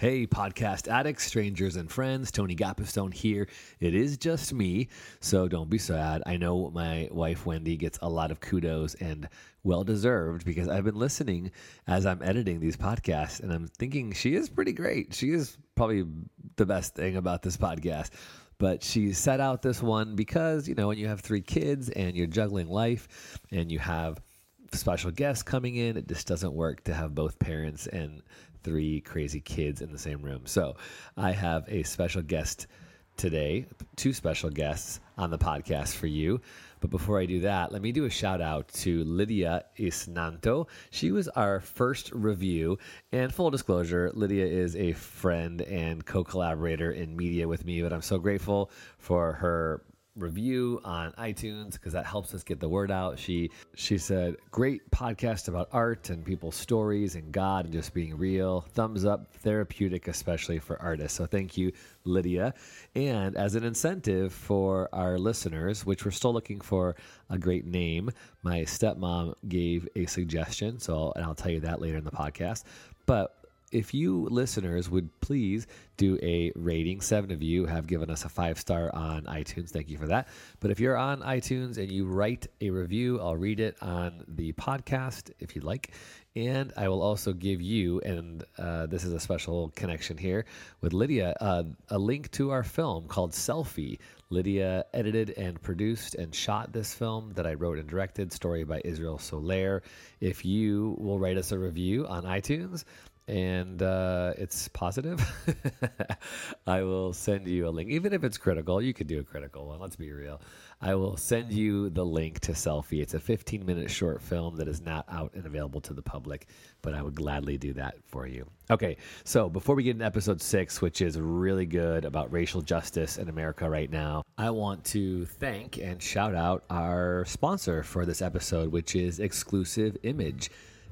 Hey, podcast addicts, strangers, and friends. Tony Gapistone here. It is just me, so don't be sad. I know my wife Wendy gets a lot of kudos and well deserved because I've been listening as I'm editing these podcasts and I'm thinking she is pretty great. She is probably the best thing about this podcast. But she set out this one because, you know, when you have three kids and you're juggling life and you have special guests coming in, it just doesn't work to have both parents and three crazy kids in the same room. So I have a special guest today, two special guests on the podcast for you. But before I do that, let me do a shout out to Lydia Isnanto. She was our first review. And full disclosure, Lydia is a friend and co collaborator in media with me, but I'm so grateful for her review on iTunes because that helps us get the word out. She she said, "Great podcast about art and people's stories and God and just being real. Thumbs up, therapeutic, especially for artists." So thank you, Lydia. And as an incentive for our listeners, which we're still looking for a great name, my stepmom gave a suggestion. So and I'll tell you that later in the podcast. But if you listeners would please do a rating, seven of you have given us a five star on iTunes. Thank you for that. But if you're on iTunes and you write a review, I'll read it on the podcast if you'd like. And I will also give you, and uh, this is a special connection here with Lydia, uh, a link to our film called Selfie. Lydia edited and produced and shot this film that I wrote and directed, story by Israel Soler. If you will write us a review on iTunes, and uh, it's positive, I will send you a link. Even if it's critical, you could do a critical one. Let's be real. I will send you the link to Selfie. It's a 15 minute short film that is not out and available to the public, but I would gladly do that for you. Okay, so before we get into episode six, which is really good about racial justice in America right now, I want to thank and shout out our sponsor for this episode, which is Exclusive Image.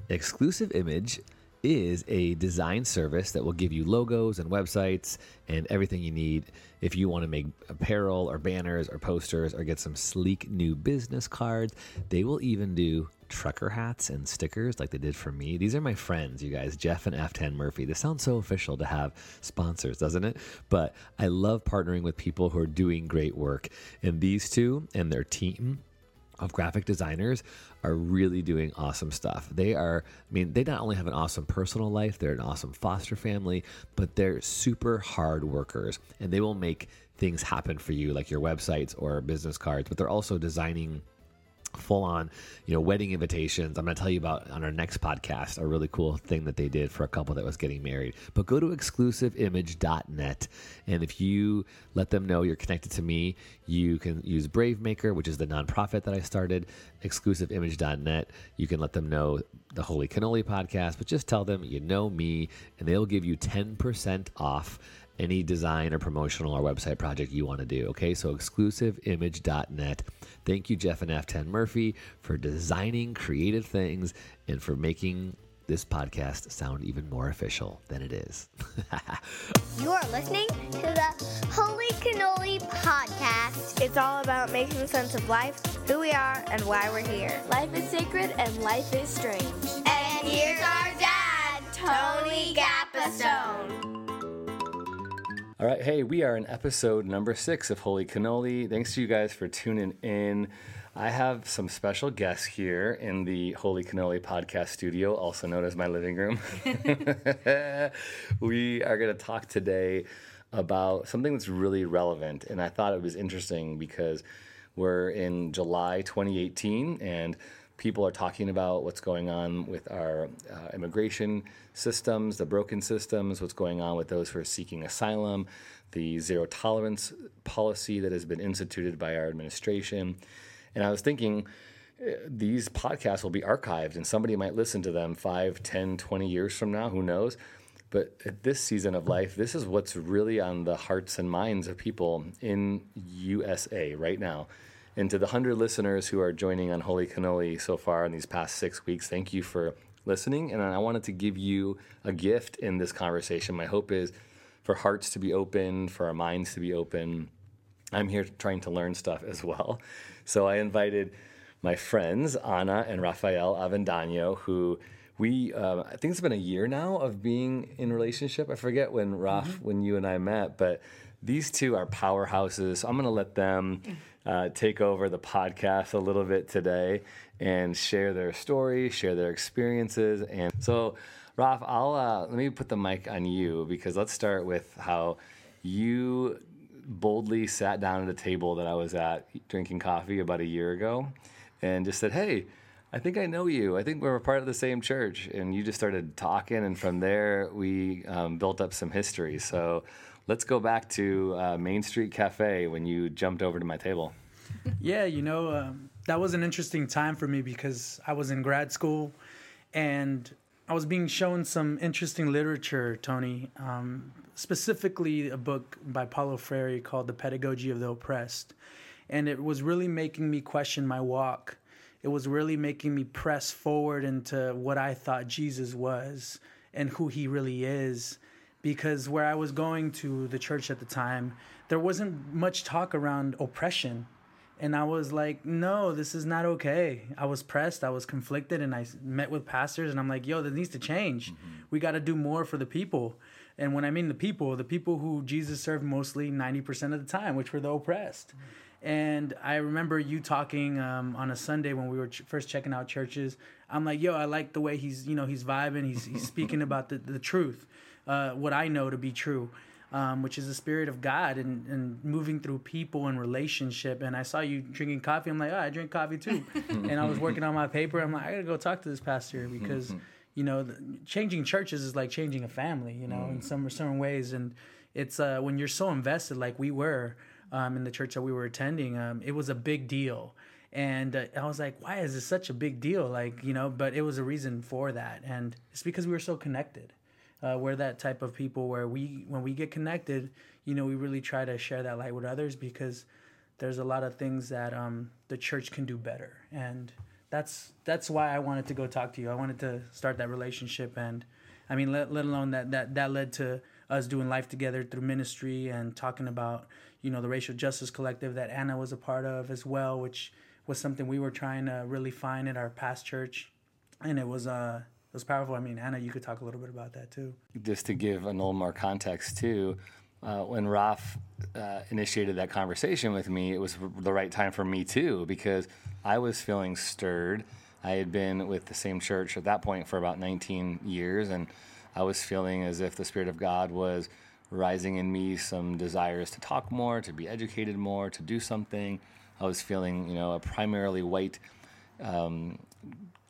Exclusive Image is a design service that will give you logos and websites and everything you need if you want to make apparel or banners or posters or get some sleek new business cards. They will even do trucker hats and stickers like they did for me. These are my friends, you guys, Jeff and F10 Murphy. This sounds so official to have sponsors, doesn't it? But I love partnering with people who are doing great work. And these two and their team of graphic designers are really doing awesome stuff. They are, I mean, they not only have an awesome personal life, they're an awesome foster family, but they're super hard workers and they will make things happen for you, like your websites or business cards, but they're also designing full on, you know, wedding invitations. I'm going to tell you about on our next podcast a really cool thing that they did for a couple that was getting married. But go to exclusiveimage.net and if you let them know you're connected to me, you can use Brave Maker, which is the nonprofit that I started, exclusiveimage.net. You can let them know the Holy Cannoli podcast, but just tell them you know me and they'll give you 10% off any design or promotional or website project you want to do. Okay, so exclusiveimage.net. Thank you, Jeff and F10 Murphy, for designing creative things and for making this podcast sound even more official than it is. you are listening to the Holy Cannoli podcast. It's all about making sense of life, who we are, and why we're here. Life is sacred and life is strange. And here's our dad, Tony Gapistone. All right, hey, we are in episode number six of Holy Cannoli. Thanks to you guys for tuning in. I have some special guests here in the Holy Cannoli podcast studio, also known as my living room. we are going to talk today about something that's really relevant, and I thought it was interesting because we're in July 2018 and people are talking about what's going on with our uh, immigration systems, the broken systems, what's going on with those who are seeking asylum, the zero tolerance policy that has been instituted by our administration. And I was thinking, uh, these podcasts will be archived and somebody might listen to them 5, 10, 20 years from now, who knows? But at this season of life, this is what's really on the hearts and minds of people in USA right now. And to the 100 listeners who are joining on Holy Cannoli so far in these past six weeks, thank you for listening. And I wanted to give you a gift in this conversation. My hope is for hearts to be open, for our minds to be open. I'm here trying to learn stuff as well. So I invited my friends, Ana and Rafael Avendaño, who we uh, I think it's been a year now of being in relationship. I forget when Raf, Mm-hmm. when you and I met, but these two are powerhouses. So I'm going to let them uh, take over the podcast a little bit today and share their story, share their experiences, and so. Raf, I'll uh, let me put the mic on you because let's start with how you boldly sat down at a table that I was at drinking coffee about a year ago and just said, Hey, I think I know you. I think we're a part of the same church. And you just started talking. And from there, we um, built up some history. So let's go back to uh, Main Street Cafe when you jumped over to my table. Yeah, you know, um, that was an interesting time for me because I was in grad school and I was being shown some interesting literature, Tony, um, specifically a book by Paulo Freire called The Pedagogy of the Oppressed. And it was really making me question my walk. It was really making me press forward into what I thought Jesus was and who he really is. Because where I was going to the church at the time, there wasn't much talk around oppression and I was like, no, this is not okay. I was pressed, I was conflicted, and I met with pastors, and I'm like, yo, this needs to change. We got to do more for the people. And when I mean the people, the people who Jesus served mostly 90% of the time, which were the oppressed. And I remember you talking um, on a Sunday when we were ch- first checking out churches. I'm like, yo, I like the way he's, you know, he's vibing. He's, he's speaking about the, the truth, uh, what I know to be true um, which is the spirit of God and, and moving through people and relationship. And I saw you drinking coffee. I'm like, oh, I drink coffee too. and I was working on my paper. I'm like, I gotta go talk to this pastor because, you know, the, changing churches is like changing a family, you know, in some certain ways. And it's uh, when you're so invested, like we were um, in the church that we were attending, um, it was a big deal. And uh, I was like, why is this such a big deal? Like, you know, but it was a reason for that. And it's because we were so connected uh, we're that type of people where we when we get connected you know we really try to share that light with others because there's a lot of things that um, the church can do better. And that's that's why i wanted to go talk to you. I wanted to start that relationship and i mean let, let alone that that that led to us doing life together through ministry and talking about you know the racial justice collective that ana was a part of as well which was something we were trying to really find in our past church. And it was uh it was powerful. I mean, Ana, you could talk a little bit about that too. Just to give a little more context, too, uh, when Raf uh, initiated that conversation with me, it was the right time for me, too, because I was feeling stirred. I had been with the same church at that point for about 19 years, and I was feeling as if the Spirit of God was rising in me some desires to talk more, to be educated more, to do something. I was feeling, you know, a primarily white um,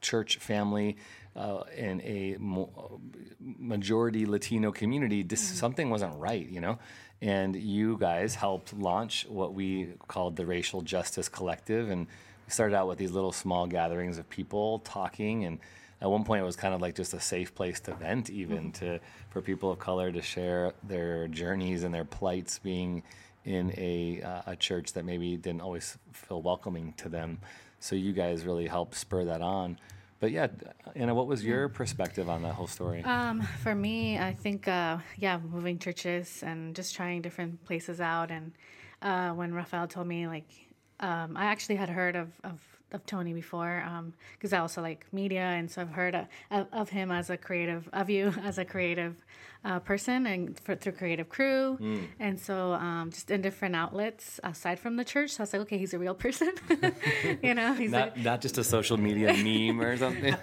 church family uh, in a mo- majority Latino community, this, something wasn't right, you know. And you guys helped launch what we called the Racial Justice Collective, and we started out with these little small gatherings of people talking. And at one point, it was kind of like just a safe place to vent, even to for people of color to share their journeys and their plights, being in a uh, a church that maybe didn't always feel welcoming to them. So you guys really helped spur that on. But yeah, Ana, what was your perspective on that whole story? Um, for me, I think, uh, yeah, moving churches and just trying different places out. And uh, when Rafael told me, like, um, I actually had heard of, of, of Tony before because I also like media. And so I've heard uh, of, of him as a creative, of you as a creative uh, person and for, through Creative Crew. And so um, just in different outlets aside from the church. So I was like, okay, he's a real person. you know, he's not not just a social media meme or something.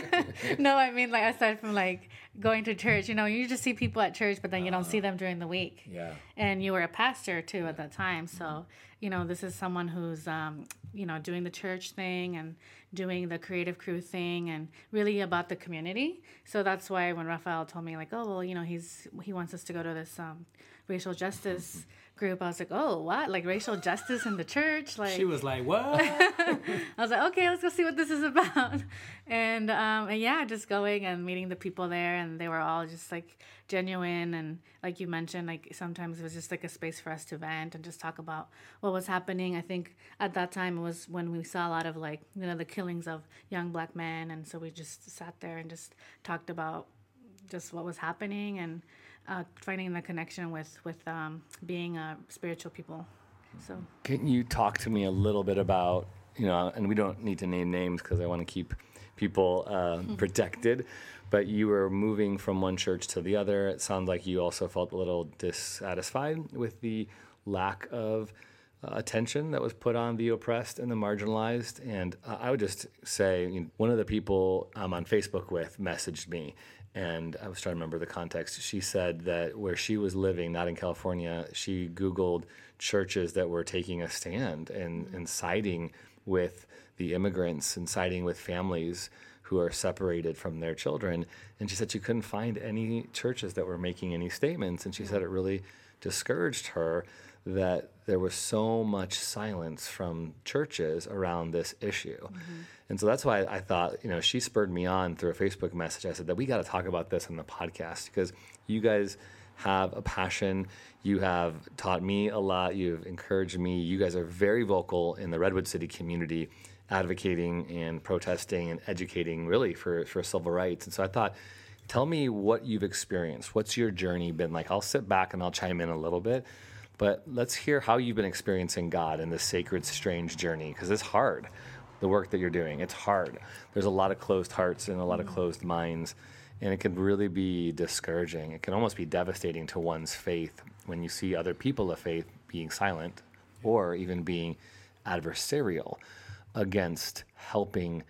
no, I mean like aside from like going to church, you know, you just see people at church, but then you don't see them during the week. Yeah. And you were a pastor too at that time, so you know this is someone who's um, you know doing the church thing and doing the creative crew thing and really about the community. So that's why when Rafael told me like, oh well, you know, he's he wants us to go to this um, racial justice group, I was like, oh what, like racial justice in the church, like She was like, "What?" I was like, okay, let's go see what this is about. And, um, and yeah, just going and meeting the people there, and they were all just like genuine. And like you mentioned, like sometimes it was just like a space for us to vent and just talk about what was happening. I think at that time it was when we saw a lot of like, you know, the killings of young black men. And so we just sat there and just talked about just what was happening and uh, finding the connection with, with um, being a spiritual people. So. Can you talk to me a little bit about, you know, and we don't need to name names because I want to keep people uh, protected. But you were moving from one church to the other. It sounds like you also felt a little dissatisfied with the lack of uh, attention that was put on the oppressed and the marginalized. And uh, I would just say you know, one of the people I'm on Facebook with messaged me, and I was trying to remember the context. She said that where she was living, not in California, she Googled churches that were taking a stand and, mm-hmm. and siding with the immigrants and siding with families who are separated from their children. And she said she couldn't find any churches that were making any statements. And she said mm-hmm. it really discouraged her that there was so much silence from churches around this issue. Mm-hmm. And so that's why I thought, you know, she spurred me on through a Facebook message. I said that we got to talk about this on the podcast because you guys have a passion. You have taught me a lot. You've encouraged me. You guys are very vocal in the Redwood City community advocating and protesting and educating really for, for civil rights. And so I thought, tell me what you've experienced. What's your journey been like? I'll sit back and I'll chime in a little bit, but let's hear how you've been experiencing God in this sacred, strange journey because it's hard. The work that you're doing, it's hard. There's a lot of closed hearts and a lot of closed minds, and it can really be discouraging. It can almost be devastating to one's faith when you see other people of faith being silent or even being adversarial against helping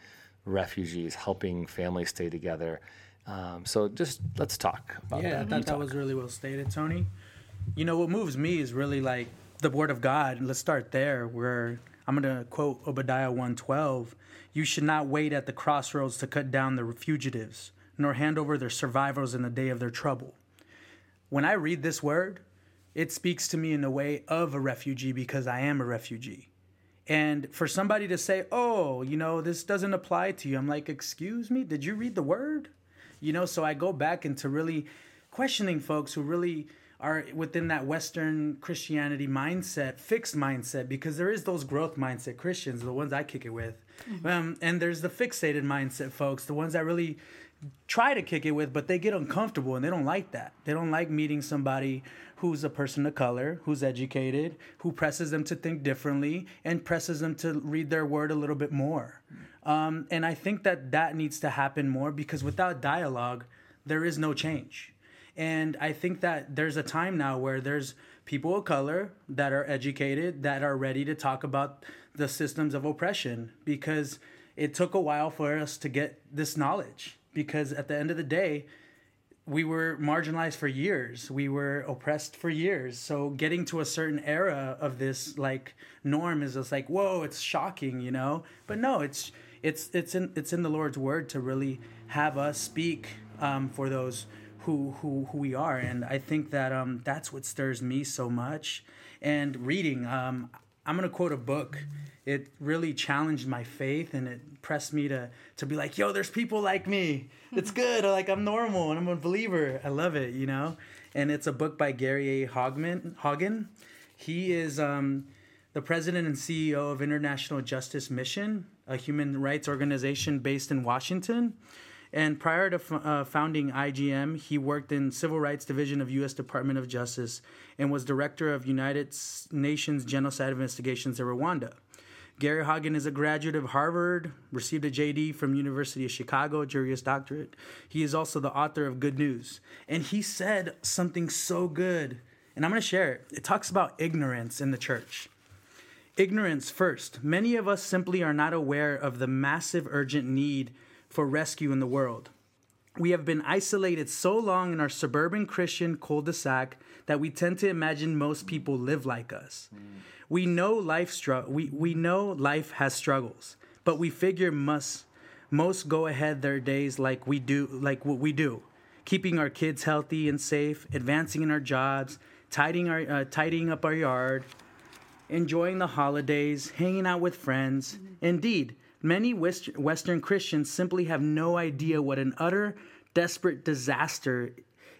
refugees, helping families stay together. Um, so just let's talk about yeah, that. I thought that was really well stated, Tony. You know, what moves me is really like the word of God. Let's start there where I'm going to quote Obadiah 112. You should not wait at the crossroads to cut down the fugitives, nor hand over their survivors in the day of their trouble. When I read this word, it speaks to me in the way of a refugee because I am a refugee. And for somebody to say, oh, you know, this doesn't apply to you, I'm like, excuse me, did you read the word? You know, so I go back into really questioning folks who really are within that Western Christianity mindset, fixed mindset, because there is those growth mindset Christians, the ones I kick it with. Mm-hmm. Um, and there's the fixated mindset folks, the ones that really try to kick it with, but they get uncomfortable and they don't like that. They don't like meeting somebody who's a person of color, who's educated, who presses them to think differently and presses them to read their word a little bit more. Um, and I think that that needs to happen more because without dialogue, there is no change. And I think that there's a time now where there's people of color that are educated, that are ready to talk about the systems of oppression because it took a while for us to get this knowledge. Because at the end of the day, we were marginalized for years. We were oppressed for years. So getting to a certain era of this like norm is just like, whoa, it's shocking, you know? But no, it's it's it's in it's in the Lord's word to really have us speak um, for those who, who who we are. And I think that um, that's what stirs me so much. And reading, um, I'm gonna quote a book. It really challenged my faith and it pressed me to to be like, yo, there's people like me. It's good. like I'm normal and I'm a believer. I love it, you know. And it's a book by Gary A. Hogman. Haugen. He is um, the president and CEO of International Justice Mission, a human rights organization based in Washington. And prior to f- uh, founding IJM, he worked in Civil Rights Division of U.S. Department of Justice and was director of United Nations Genocide Investigations in Rwanda. Gary Haugen is a graduate of Harvard, received a JD from University of Chicago, Juris Doctorate. He is also the author of Good News. And he said something so good, and I'm going to share it. It talks about ignorance in the church. Ignorance first. Many of us simply are not aware of the massive urgent need for rescue in the world. We have been isolated so long in our suburban Christian cul de sac that we tend to imagine most people live like us. Mm. We know life str- we, we know life has struggles, but we figure must most go ahead their days like we do like what we do, keeping our kids healthy and safe, advancing in our jobs, tidying our uh, tidying up our yard, enjoying the holidays, hanging out with friends. Mm-hmm. Indeed, Many Western Christians simply have no idea what an utter, desperate disaster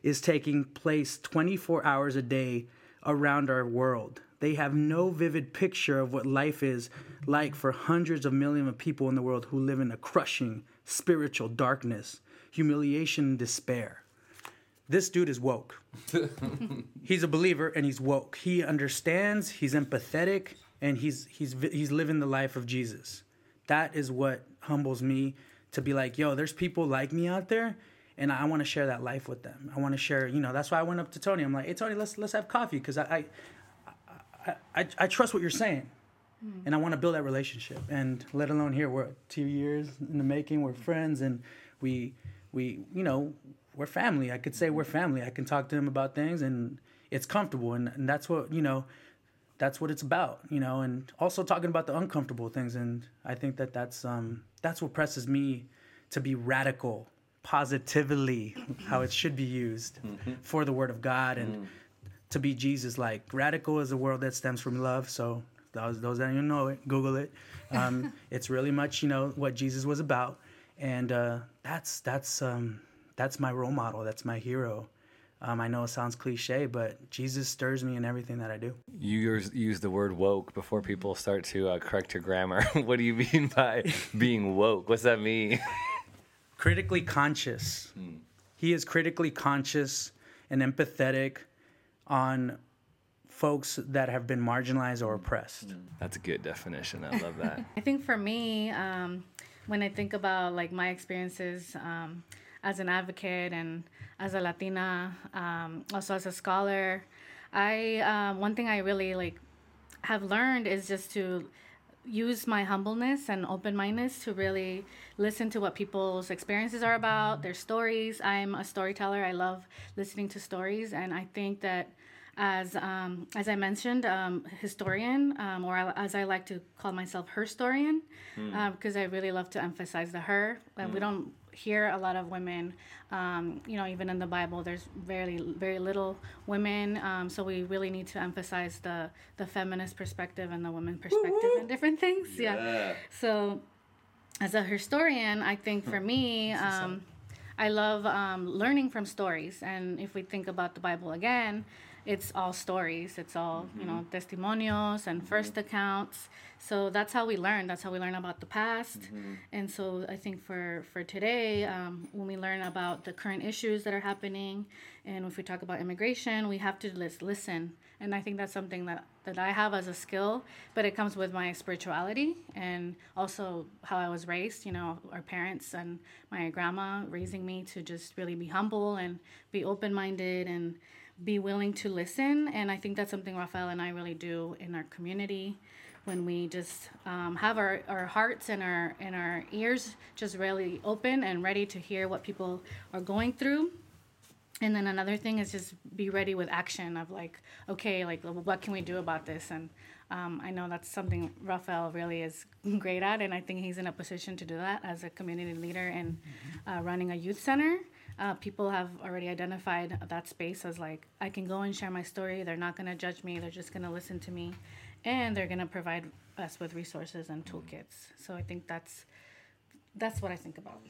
is taking place 24 hours a day around our world. They have no vivid picture of what life is like for hundreds of millions of people in the world who live in a crushing spiritual darkness, humiliation, and despair. This dude is woke. he's a believer and he's woke. He understands, he's empathetic, and he's he's he's living the life of Jesus that is what humbles me to be like, yo, there's people like me out there, and I want to share that life with them. I want to share, you know. That's why I went up to Tony. I'm like, hey Tony, let's let's have coffee because I, I, I I trust what you're saying, hmm. and I want to build that relationship. And let alone here, we're two years in the making. We're friends, and we we you know we're family. I could say we're family. I can talk to him about things, and it's comfortable, and, and that's what you know that's what it's about, you know, and also talking about the uncomfortable things. And I think that that's um, that's what presses me to be radical, positively, how it should be used for the Word of God, and to be Jesus. Like radical is a word that stems from love. So those those that you know it, Google it. Um, it's really much you know what Jesus was about, and uh, that's that's um, that's my role model. That's my hero. Um, I know it sounds cliche, but Jesus stirs me in everything that I do. You use, use the word woke before people start to uh, correct your grammar. what do you mean by being woke? What's that mean? critically conscious. He is critically conscious and empathetic on folks that have been marginalized or oppressed. That's a good definition. I love that. I think for me, um, when I think about like my experiences um, as an advocate and as a Latina, um, also as a scholar, I uh, one thing I really like have learned is just to use my humbleness and open mindedness to really listen to what people's experiences are about, their stories. I'm a storyteller. I love listening to stories, and I think that as um, as I mentioned, um, historian, um, or as I like to call myself, her historian, because I really love to emphasize the her. Uh, We don't hear a lot of women, um, you know, even in the Bible, there's very very little women. Um, so we really need to emphasize the the feminist perspective and the woman perspective and different things. Yeah. So as a historian, I think for me, um, I love um, learning from stories. And if we think about the Bible again, it's all stories. It's all you mm-hmm. know, testimonios and mm-hmm. first accounts. So that's how we learn. That's how we learn about the past. Mm-hmm. And so I think for for today, um, when we learn about the current issues that are happening, and if we talk about immigration, we have to lis- listen. And I think that's something that that I have as a skill, but it comes with my spirituality and also how I was raised. You know, our parents and my grandma raising me to just really be humble and be open minded and be willing to listen. And I think that's something Rafael and I really do in our community. When we just um, have our, our hearts and our and our ears just really open and ready to hear what people are going through. And then another thing is just be ready with action of like okay like what can we do about this? And um, i know that's something rafael really is great at and i think he's in a position to do that as a community leader and uh, running a youth center uh, people have already identified that space as like i can go and share my story. They're not going to judge me. They're just going to listen to me. And they're going to provide us with resources and toolkits. So i think that's that's what i think about.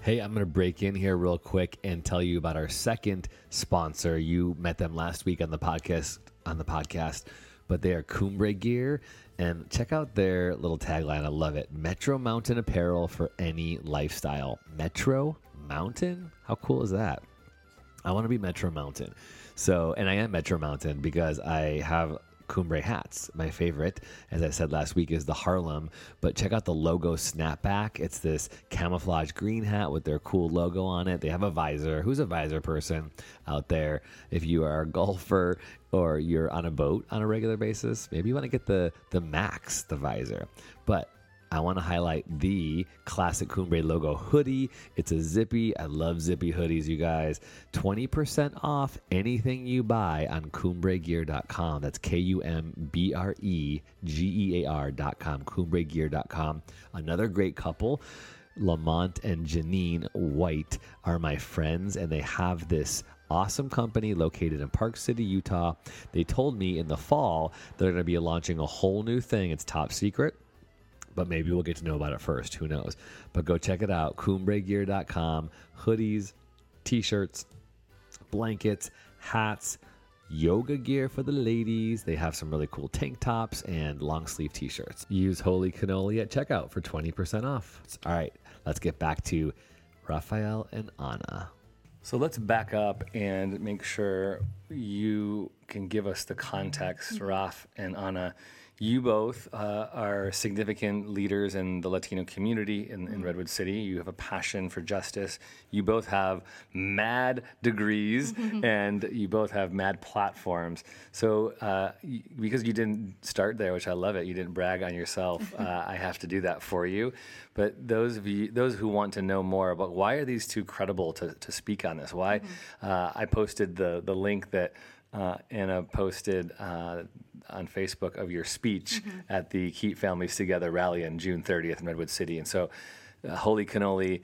Hey, I'm going to break in here real quick and tell you about our second sponsor. You met them last week on the podcast on the podcast, but they are Kumbre Gear and check out their little tagline. I love it. Metro Mountain apparel for any lifestyle. Metro Mountain? How cool is that? I want to be Metro Mountain. So, and I am Metro Mountain because I have Kumbre hats. My favorite, as I said last week, is the Harlem. But check out the logo snapback. It's this camouflage green hat with their cool logo on it. They have a visor. Who's a visor person out there? If you are a golfer or you're on a boat on a regular basis, maybe you want to get the the Max, the visor. But I want to highlight the classic Kumbre logo hoodie. It's a zippy. I love zippy hoodies, you guys. 20% off anything you buy on kumbregear.com. That's K U M B R E G E A R.com. Kumbregear.com. Another great couple. Lamont and Janine White are my friends, and they have this awesome company located in Park City, Utah. They told me in the fall they're going to be launching a whole new thing. It's top secret but maybe we'll get to know about it first. Who knows? But go check it out. KumbreGear.com. Hoodies, t shirts, blankets, hats, yoga gear for the ladies. They have some really cool tank tops and long sleeve t shirts. Use Holy Cannoli at checkout for 20% off. All right, let's get back to Rafael and Anna. So let's back up and make sure you can give us the context, Raf and Ana. You both uh, are significant leaders in the Latino community in, in, Redwood City. You have a passion for justice. You both have mad degrees and you both have mad platforms. So, uh, because you didn't start there, which I love it, you didn't brag on yourself. Uh, I have to do that for you. But those of you, those who want to know more about why are these two credible to, to speak on this? Why mm-hmm. uh, I posted the the link that uh, Ana posted uh, on Facebook of your speech mm-hmm. at the Keep Families Together rally on June 30th in Redwood City. And so, uh, Holy Cannoli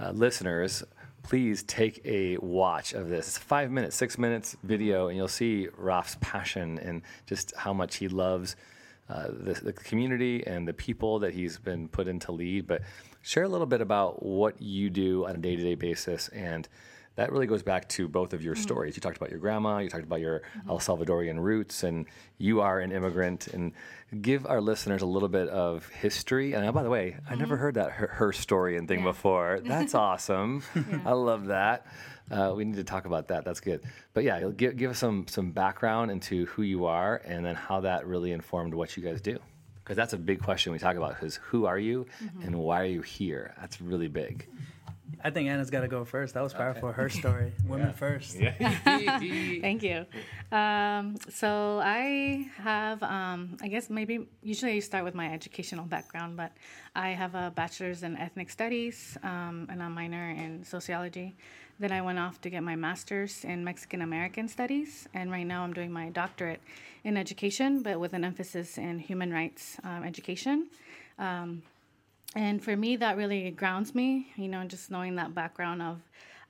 uh, listeners, please take a watch of this. It's five minutes, six minutes video, and you'll see Raf's passion and just how much he loves uh, the, the, community and the people that he's been put in to lead. But share a little bit about what you do on a day to day basis and that really goes back to both of your mm-hmm. stories. You talked about your grandma, you talked about your mm-hmm. El Salvadorian roots, and you are an immigrant. And give our listeners a little bit of history. And oh, by the way, mm-hmm. I never mm-hmm. heard that her, her story and thing yeah. before. That's awesome. yeah. I love that. Uh, we need to talk about that. That's good. But yeah, give, give us some some background into who you are, and then how that really informed what you guys do. Because that's a big question we talk about: is who are you, mm-hmm. and why are you here? That's really big. I think Ana's got to go first. That was powerful. Okay. Her story. Women yeah. first. Yeah. Thank you. Um, so I have, um, I guess maybe usually you start with my educational background, but I have a bachelor's in ethnic studies um, and a minor in sociology. Then I went off to get my master's in Mexican American studies, and right now I'm doing my doctorate in education, but with an emphasis in human rights um, education. Um, and for me that really grounds me you know just knowing that background of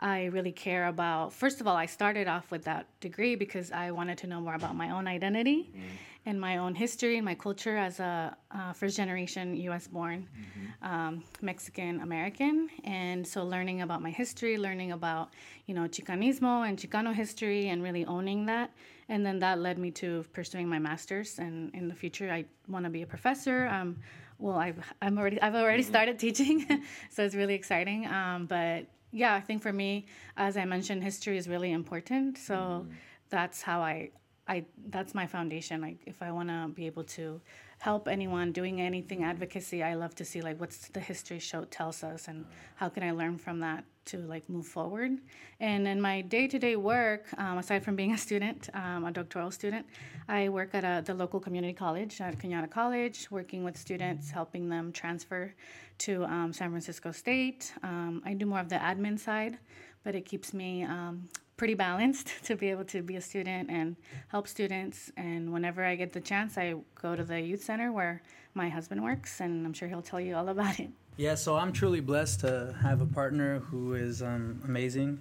i really care about first of all i started off with that degree because i wanted to know more about my own identity mm. and my own history and my culture as a uh, first generation us born mm-hmm. um, mexican american and so learning about my history learning about you know chicanismo and chicano history and really owning that and then that led me to pursuing my master's and in the future i want to be a professor um, well, I've I'm already I've already mm-hmm. started teaching, so it's really exciting. Um, but yeah, I think for me, as I mentioned, history is really important. So mm. that's how I I that's my foundation. Like if I want to be able to help anyone doing anything advocacy, I love to see like what's the history show tells us and how can I learn from that to like move forward. And in my day-to-day work, um, aside from being a student, um, a doctoral student, I work at a, the local community college at Cañada College, working with students, helping them transfer to um, San Francisco State. Um, I do more of the admin side, but it keeps me um, pretty balanced to be able to be a student and help students. And whenever I get the chance, I go to the youth center where my husband works, and I'm sure he'll tell you all about it. Yeah, so I'm truly blessed to have a partner who is um, amazing,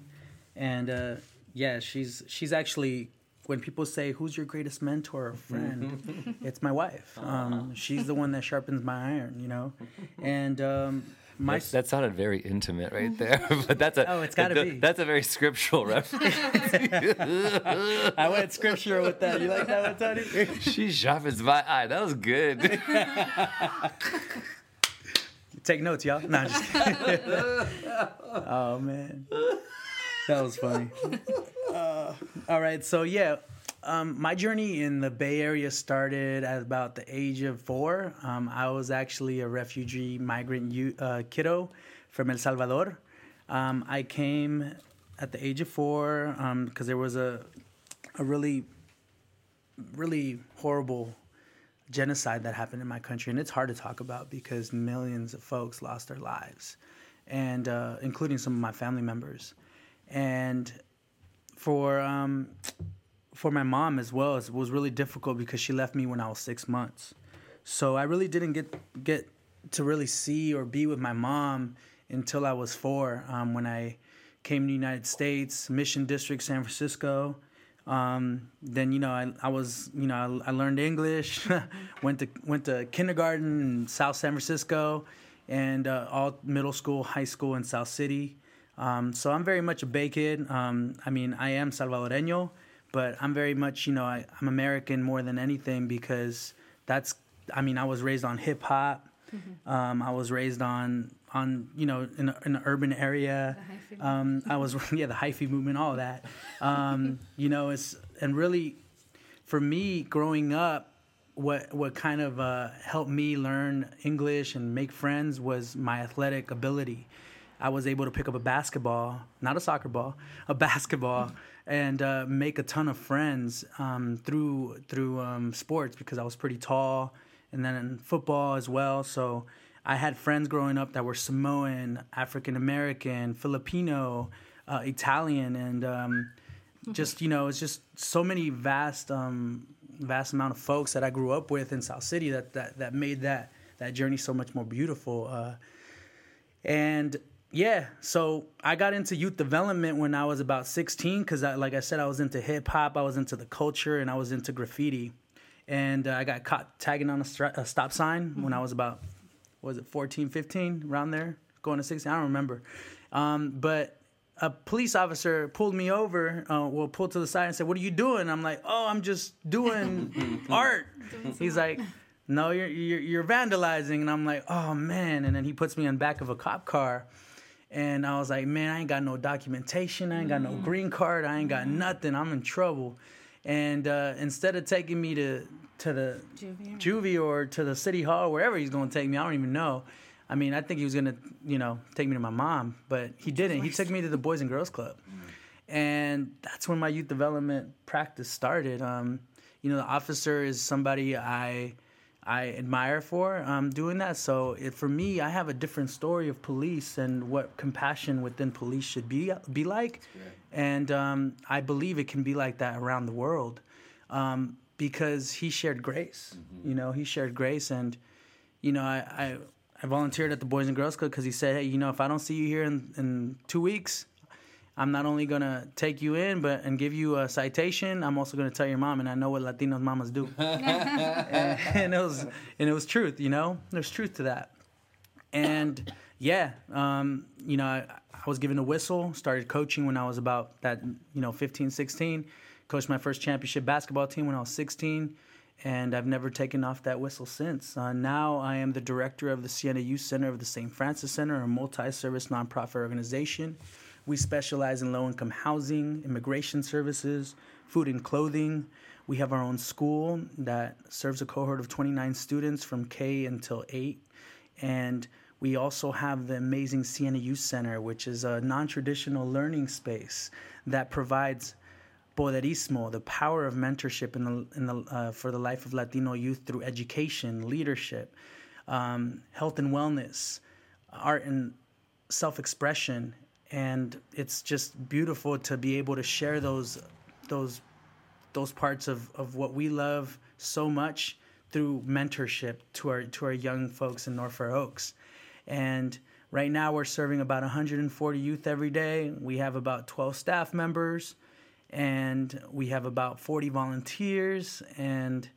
and uh, yeah, she's she's actually when people say who's your greatest mentor or friend, it's my wife. Um, she's the one that sharpens my iron, you know, and um, my that, that, sounded very intimate right there, but that's a oh, it's got to be. That's a very scriptural reference. I went scriptural with that. You like that one, Tony? she sharpens my eye. That was good. Take notes, y'all. No, just oh man, that was funny. Uh, all right, so yeah, um, my journey in the Bay Area started at about the age of four. Um, I was actually a refugee migrant uh, kiddo from El Salvador. Um, I came at the age of four because um, there was a, a really, really horrible genocide that happened in my country, and it's hard to talk about because millions of folks lost their lives, and uh, including some of my family members. And for um, for my mom as well, it was really difficult because she left me when I was six months. So I really didn't get get to really see or be with my mom until I was four. Um, when I came to the United States, Mission District, San Francisco. Um, then you know I, I was you know I, I learned English, went to went to kindergarten in South San Francisco, and uh, all middle school, high school in South City. Um, so I'm very much a Bay kid. Um, I mean I am Salvadoreño, but I'm very much, you know, I, am American more than anything because that's, I mean, I was raised on hip hop. Mm-hmm. Um, I was raised on, on you know, in, a, in an urban area. Um, I was, yeah, the hyphy movement, all that. Um, you know, it's, and really, for me, growing up, what what kind of uh, helped me learn English and make friends was my athletic ability. I was able to pick up a basketball, not a soccer ball, a basketball, and uh, make a ton of friends um, through through um, sports because I was pretty tall, and then in football as well. So I had friends growing up that were Samoan, African American, Filipino, uh, Italian, and um, just you know, it's just so many vast um, vast amount of folks that I grew up with in South City that that that made that that journey so much more beautiful. Uh, and yeah, so I got into youth development when I was about 16 because, like I said, I was into hip hop, I was into the culture, and I was into graffiti. And uh, I got caught tagging on a, a stop sign mm-hmm. when I was about, was it 14, 15, around there, going to 16? I don't remember. Um, but a police officer pulled me over, uh, well, pulled to the side and said, What are you doing? I'm like, Oh, I'm just doing art. He's like, No, you're, you're, you're vandalizing. And I'm like, Oh, man. And then he puts me on back of a cop car. And I was like, man, I ain't got no documentation. I ain't got no mm. green card. I ain't got nothing. I'm in trouble. And uh, instead of taking me to to the juvie. juvie or to the city hall, wherever he's going to take me, I don't even know. I mean, I think he was going to, you know, take me to my mom, but he didn't. He took me to the Boys and Girls Club. Mm. And that's when my youth development practice started. Um, you know, the officer is somebody I I admire for um, doing that. So it, for me, I have a different story of police and what compassion within police should be be like, and um, I believe it can be like that around the world, um, because he shared grace. Mm-hmm. You know, he shared grace, and you know, I, I I volunteered at the Boys and Girls Club because he said, hey, you know, if I don't see you here in, in two weeks, I'm not only gonna take you in, but and give you a citation. I'm also gonna tell your mom, and I know what Latinos mamas do. and, and, it was and it was truth, you know. There's truth to that. And yeah, um, you know, I, I, was given a whistle. Started coaching when I was about that, you know, 15, 16. Coached my first championship basketball team when I was 16, and I've never taken off that whistle since. Uh, now I am the director of the Siena Youth Center of the St. Francis Center, a multi-service nonprofit organization we specialize in low income housing, immigration services, food and clothing. We have our own school that serves a cohort of 29 students from K until 8. And we also have the amazing Siena Youth Center, which is a non traditional learning space that provides poderismo, the power of mentorship in the, in the, uh, for the life of Latino youth through education, leadership, um, health and wellness, art and self expression, and it's just beautiful to be able to share those those those parts of, of what we love so much through mentorship to our to our young folks in North Oaks. And right now we're serving about 140 youth every day. We have about 12 staff members and we have about 40 volunteers and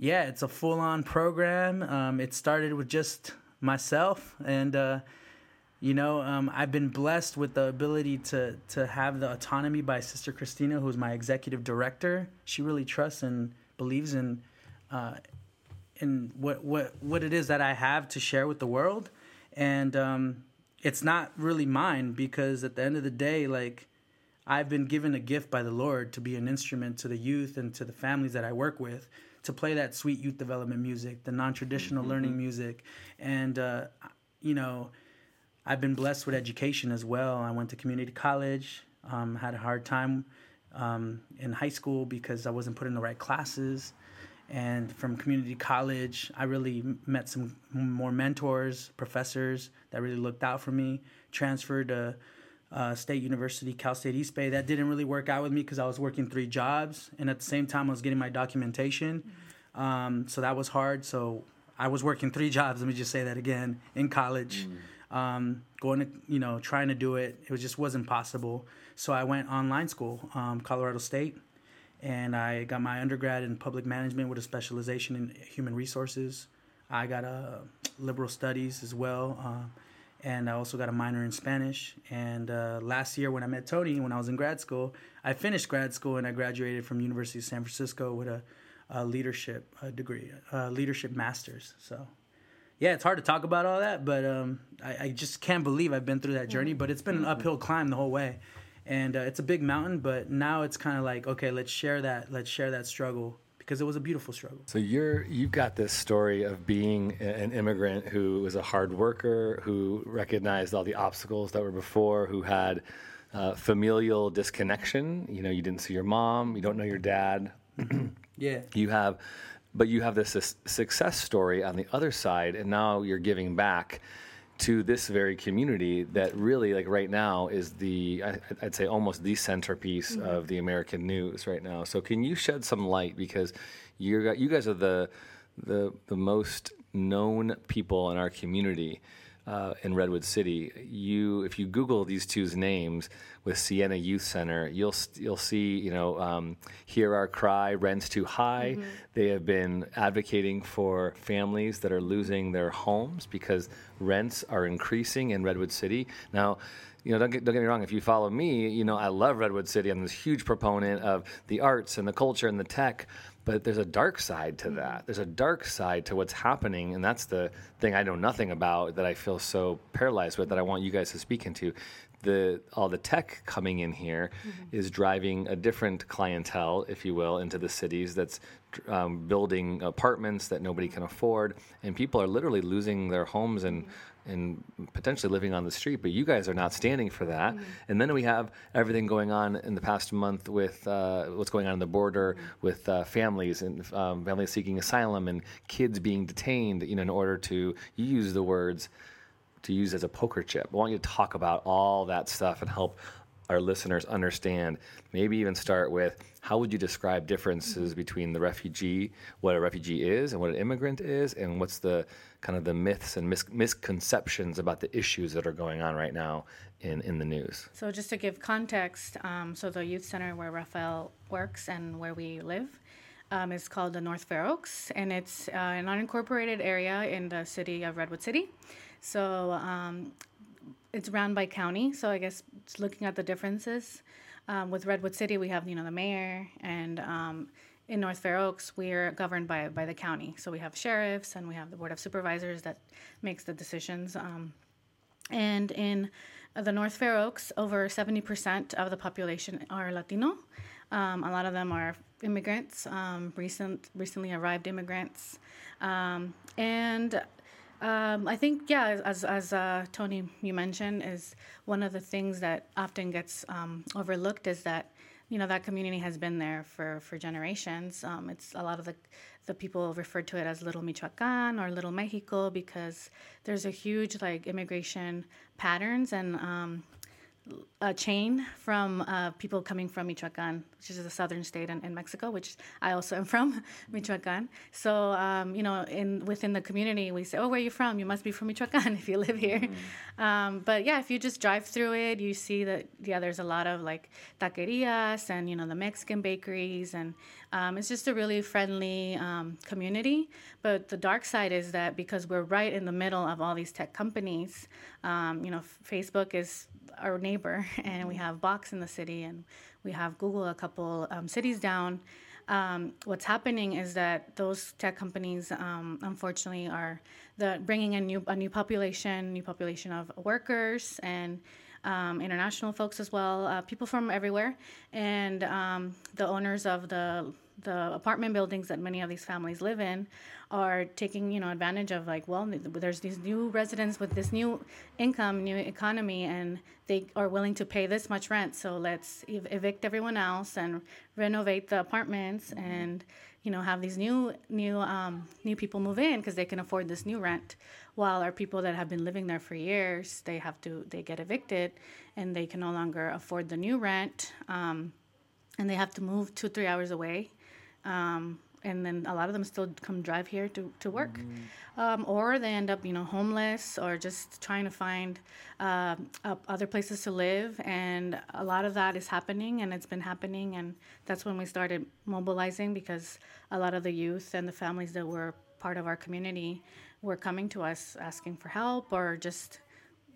yeah, it's a full-on program. Um, it started with just myself and uh, you know, um, I've been blessed with the ability to to have the autonomy by Sister Christina, who's my executive director. She really trusts and believes in uh, in what what what it is that I have to share with the world, and um, it's not really mine because at the end of the day, like I've been given a gift by the Lord to be an instrument to the youth and to the families that I work with to play that sweet youth development music, the non traditional mm-hmm. learning music, and uh, you know I've been blessed with education as well. I went to community college, um, had a hard time um, in high school because I wasn't put in the right classes. And from community college, I really met some more mentors, professors that really looked out for me. Transferred to uh, State University, Cal State East Bay. That didn't really work out with me because I was working three jobs, and at the same time, I was getting my documentation. Mm-hmm. Um, so that was hard. So I was working three jobs. Let me just say that again in college. Mm um, going to you know trying to do it. It just wasn't possible. So i went online school um, colorado state and i got my undergrad in public management with a specialization in human resources. I got a liberal studies as well uh, and i also got a minor in spanish. And uh, last year when i met tony when i was in grad school i finished grad school and i graduated from university of san francisco with a, a leadership a degree a leadership masters so yeah, it's hard to talk about all that, but um, I, I, just can't believe I've been through that journey. But it's been an uphill climb the whole way, and uh, it's a big mountain. But now it's kind of like, okay, let's share that. Let's share that struggle because it was a beautiful struggle. So you're you've got this story of being an immigrant who was a hard worker, who recognized all the obstacles that were before, who had uh, familial disconnection. You know, you didn't see your mom, you don't know your dad. Yeah. You have, but you have this, this success story on the other side, and now you're giving back to this very community that really, like right now, is the I, I'd say almost the centerpiece mm-hmm. of the American news right now. So can you shed some light? Because you you guys are the the the most known people in our community uh, in Redwood City. You, if you Google these two's names with Siena Youth Center, you'll you'll see, you know, um, hear our cry, rents too high. They have been advocating for families that are losing their homes because rents are increasing in Redwood City now. You know, don't get, don't get me wrong. If you follow me, you know I love Redwood City. I'm this huge proponent of the arts and the culture and the tech but there's a dark side to mm-hmm. that. There's a dark side to what's happening, and that's the thing I know nothing about that I feel so paralyzed with that I want you guys to speak into. The all the tech coming in here mm-hmm. is driving a different clientele, if you will, into the cities. That's um, building apartments that nobody can afford, and people are literally losing their homes and mm-hmm. And potentially living on the street, but you guys are not standing for that. And then we have everything going on in the past month with uh, what's going on in the border with uh, families and um, families seeking asylum and kids being detained, you know, in order to use the words to use as a poker chip. I want you to talk about all that stuff and help our listeners understand. Maybe even start with how would you describe differences between the refugee, what a refugee is, and what an immigrant is, and what's the kind of the myths and mis- misconceptions about the issues that are going on right now in, in the news. So just to give context, um, so the youth center where Rafael works and where we live um, is called the North Fair Oaks, and it's uh, an unincorporated area in the city of Redwood City. So um, it's run by county. So I guess just looking at the differences um, with Redwood City, we have you know the mayor, and um, in North Fair Oaks, we're governed by by the county. So we have sheriffs and we have the board of supervisors that makes the decisions. Um, and in the North Fair Oaks, over 70% of the population are Latino. Um, a lot of them are immigrants, um, recent, recently arrived immigrants. Um, and um, I think, yeah, as, as uh, Tony, you mentioned, is one of the things that often gets um, overlooked is that, you know, that community has been there for, for generations. Um, it's a lot of the, the people refer to it as Little Michoacan or Little Mexico because there's a huge, like, immigration patterns and um, a chain from uh, people coming from Michoacan, which is a southern state in, in Mexico, which I also am from, Michoacan. So, um, you know, in within the community, we say, "Oh, where are you from? You must be from Michoacan if you live here." Um, but yeah, if you just drive through it, you see that yeah, there's a lot of like taquerias and you know the Mexican bakeries, and um, it's just a really friendly um, community. But the dark side is that because we're right in the middle of all these tech companies, um, you know, Facebook is our neighbor, and we have Box in the city, and we have Google a couple um, cities down. Um, what's happening is that those tech companies, um, unfortunately, are the bringing in new a new population, new population of workers and um, international folks as well, uh, people from everywhere, and um, the owners of the the apartment buildings that many of these families live in are taking you know advantage of like well there's these new residents with this new income new economy and they are willing to pay this much rent. So let's ev- evict everyone else and renovate the apartments and you know have these new new um, new people move in because they can afford this new rent while our people that have been living there for years they have to they get evicted and they can no longer afford the new rent um, and they have to move two three hours away um, and then a lot of them still come drive here to, to work. Um, or they end up you know homeless or just trying to find uh, uh, other places to live and a lot of that is happening and it's been happening and that's when we started mobilizing because a lot of the youth and the families that were part of our community were coming to us asking for help or just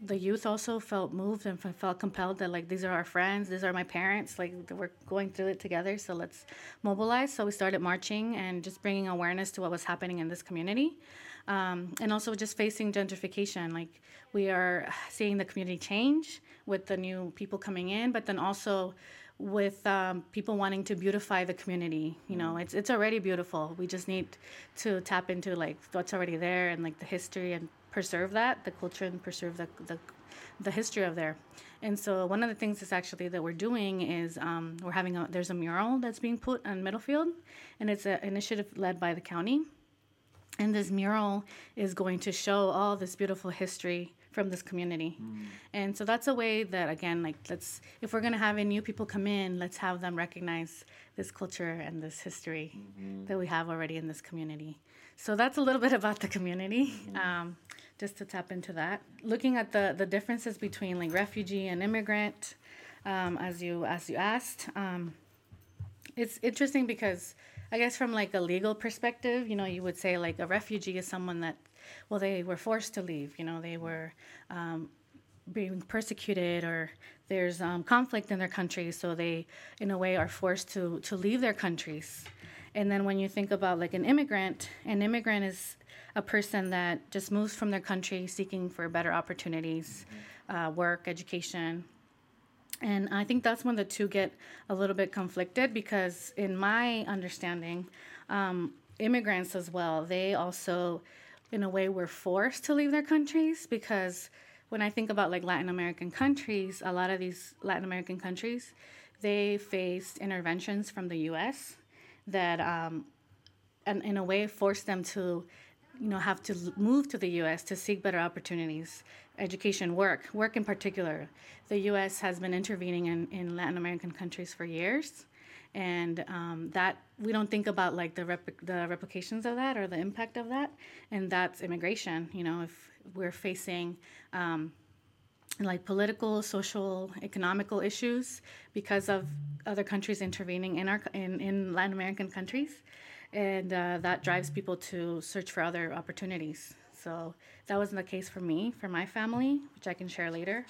the youth also felt moved and felt compelled that like these are our friends these are my parents like we're going through it together so let's mobilize. So we started marching and just bringing awareness to what was happening in this community um, and also just facing gentrification like we are seeing the community change with the new people coming in but then also with um, people wanting to beautify the community. You know, it's it's already beautiful. We just need to tap into like what's already there and like the history and preserve that, the culture and preserve the the, the history of there. And so one of the things that's actually that we're doing is um, we're having a there's a mural that's being put on Middlefield, and it's an initiative led by the county. And this mural is going to show all this beautiful history from this community. Mm. And so that's a way that again, like let's if we're gonna have any new people come in, let's have them recognize this culture and this history mm-hmm. that we have already in this community. So that's a little bit about the community. Mm-hmm. Um, just to tap into that. Looking at the the differences between like refugee and immigrant, um, as you as you asked, um, it's interesting because I guess from like a legal perspective, you know, you would say like a refugee is someone that well, they were forced to leave. You know, they were um, being persecuted or there's um, conflict in their country, so they, in a way, are forced to to leave their countries. And then when you think about like an immigrant, an immigrant is a person that just moves from their country seeking for better opportunities, uh, work, education. And I think that's when the two get a little bit conflicted because, in my understanding, um, immigrants as well, they also in a way we were forced to leave their countries because when I think about like Latin American countries, a lot of these Latin American countries, they faced interventions from the U.S. that, um, and in a way, forced them to, you know, have to move to the U.S. to seek better opportunities, education, work, work in particular. The U.S. has been intervening in, in Latin American countries for years, and um, that we don't think about like the rep- the replications of that or the impact of that, and that's immigration. You know, if we're facing um, like political, social, economical issues because of other countries intervening in our in, in Latin American countries, and uh, that drives people to search for other opportunities. So that wasn't the case for me, for my family, which I can share later.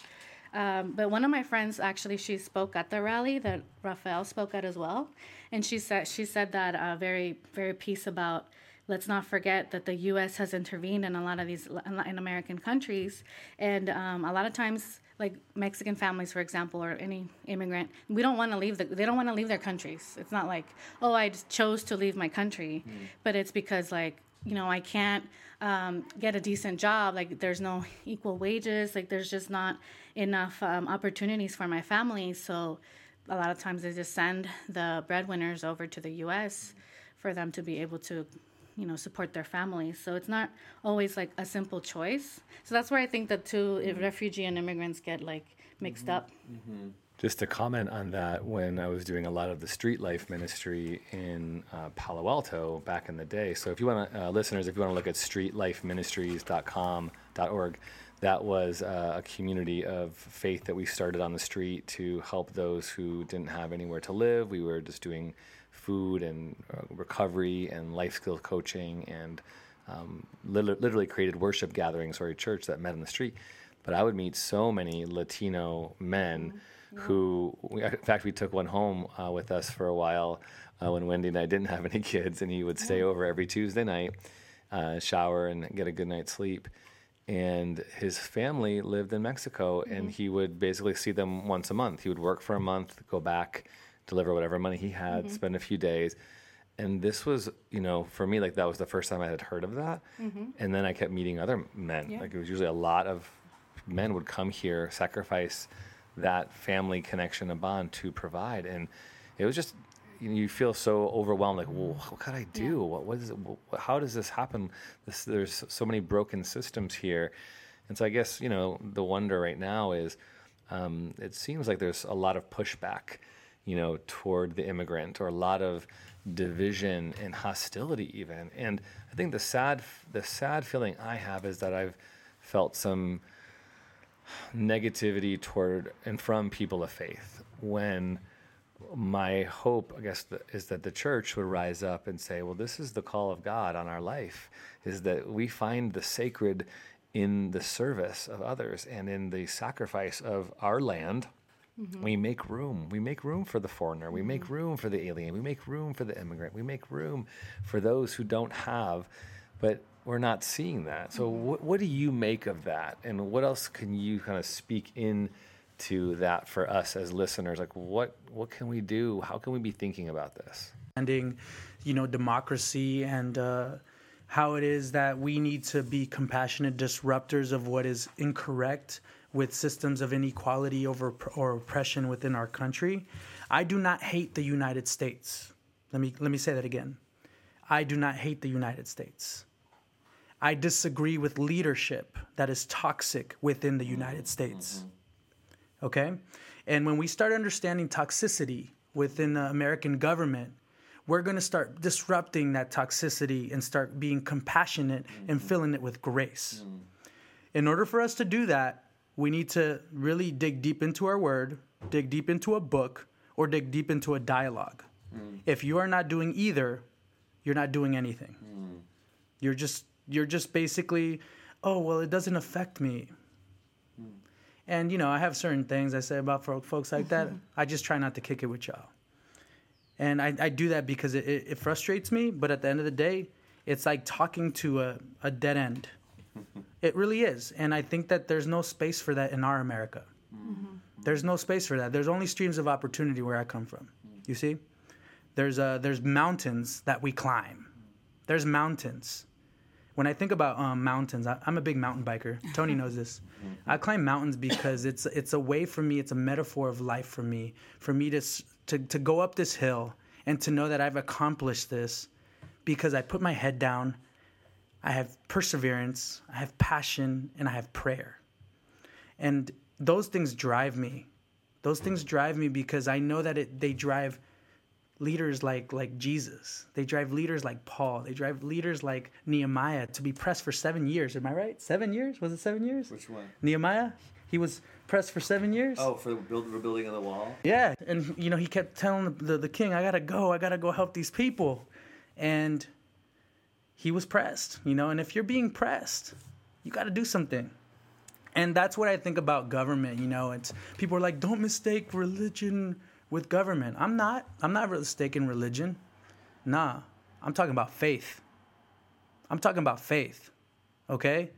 Um, but one of my friends actually she spoke at the rally that Rafael spoke at as well, and she said she said that uh, very very piece about let's not forget that the U.S. has intervened in a lot of these Latin American countries, and um, a lot of times, like Mexican families, for example, or any immigrant, we don't want to leave. The, they don't want to leave their countries. It's not like, oh, I just chose to leave my country, mm. but it's because like you know I can't um, get a decent job. Like there's no equal wages. Like there's just not enough um, opportunities for my family. So a lot of times they just send the breadwinners over to the U.S. for them to be able to, you know, support their families. So it's not always like a simple choice. So that's where I think the 2 mm-hmm. refugee and immigrants get like mixed mm-hmm. up. Mm-hmm. Just to comment on that, when I was doing a lot of the street life ministry in uh, Palo Alto back in the day. So if you want to, uh, listeners, if you want to look at streetlifeministries.com.org, that was uh, a community of faith that we started on the street to help those who didn't have anywhere to live. We were just doing food and uh, recovery and life skills coaching and um, literally, literally created worship gatherings for a church that met in the street. But I would meet so many Latino men mm-hmm. who, we, in fact, we took one home uh, with us for a while uh, when Wendy and I didn't have any kids, and he would stay over every Tuesday night, uh, shower, and get a good night's sleep and his family lived in Mexico, mm-hmm. and he would basically see them once a month. He would work for a month, go back, deliver whatever money he had, mm-hmm. spend a few days. And this was, you know, for me, like that was the first time I had heard of that. Mm-hmm. And then I kept meeting other men. Yeah. Like it was usually a lot of men would come here, sacrifice that family connection and bond to provide. And it was just you, know, you feel so overwhelmed like well what could i do? Yeah. what, what is it how does this happen? This, there's so many broken systems here. And so i guess you know the wonder right now is um, it seems like there's a lot of pushback you know toward the immigrant or a lot of division and hostility even. And i think the sad the sad feeling i have is that i've felt some negativity toward and from people of faith when my hope, I guess, is that the church would rise up and say, well, this is the call of God on our life, is that we find the sacred in the service of others and in the sacrifice of our land. Mm-hmm. We make room. We make room for the foreigner. We make mm-hmm. room for the alien. We make room for the immigrant. We make room for those who don't have. But we're not seeing that. So, mm-hmm. what, what do you make of that? And what else can you kind of speak in to that for us as listeners? Like, what what can we do? How can we be thinking about this? Ending, you know, democracy and uh, how it is that we need to be compassionate disruptors of what is incorrect with systems of inequality over or oppression within our country. I do not hate the United States. Let me let me say that again. I do not hate the United States. I disagree with leadership that is toxic within the United States. Okay? And when we start understanding toxicity within the American government, we're going to start disrupting that toxicity and start being compassionate and mm-hmm. filling it with grace. Mm. In order for us to do that, we need to really dig deep into our word, dig deep into a book, or dig deep into a dialogue. Mm. If you are not doing either, you're not doing anything. Mm. You're just you're just basically, oh well, it doesn't affect me. And you know, I have certain things I say about folks like that. Mm-hmm. I just try not to kick it with y'all. And I, I do that because it, it, it frustrates me, but at the end of the day, it's like talking to a, a dead end. It really is. And I think that there's no space for that in our America. Mm-hmm. There's no space for that. There's only streams of opportunity where I come from. Mm. You see? There's, uh, there's mountains that we climb. There's mountains. When I think about um, mountains, I, I'm a big mountain biker. Tony knows this. I climb mountains because it's it's a way for me. It's a metaphor of life for me. For me to to to go up this hill and to know that I've accomplished this because I put my head down. I have perseverance. I have passion, and I have prayer. And those things drive me. Those things drive me because I know that it they drive leaders like like Jesus. They drive leaders like Paul. They drive leaders like Nehemiah to be pressed for seven years. Am I right? Seven years? Was it seven years? Which one? Nehemiah. He was pressed for seven years. Oh, for the build, rebuilding of the wall. Yeah, and you know he kept telling the, the, the king, "I gotta go. I gotta go help these people," and he was pressed. You know, and if you're being pressed, you got to do something. And that's what I think about government. You know, it's people are like, "Don't mistake religion with government." I'm not. I'm not mistaking religion. Nah, I'm talking about faith. I'm talking about faith. Okay,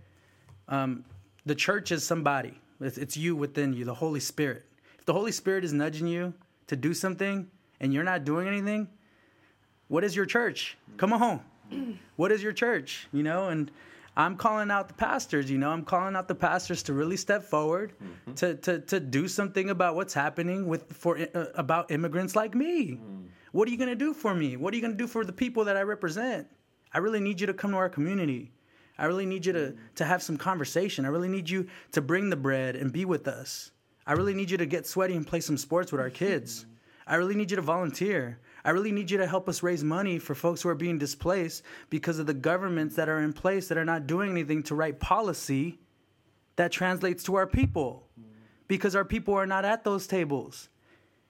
um, the church is somebody. It's, it's you within you, the Holy Spirit. If the Holy Spirit is nudging you to do something and you're not doing anything, what is your church? Come on home. what is your church? You know, and I'm calling out the pastors, you know, I'm calling out the pastors to really step forward mm-hmm. to, to, to do something about what's happening with for uh, about immigrants like me. Mm. What are you going to do for me? What are you going to do for the people that I represent? I really need you to come to our community. I really need you to, mm. to have some conversation. I really need you to bring the bread and be with us. I really need you to get sweaty and play some sports with our kids. Mm. I really need you to volunteer. I really need you to help us raise money for folks who are being displaced because of the governments that are in place that are not doing anything to write policy that translates to our people because our people are not at those tables.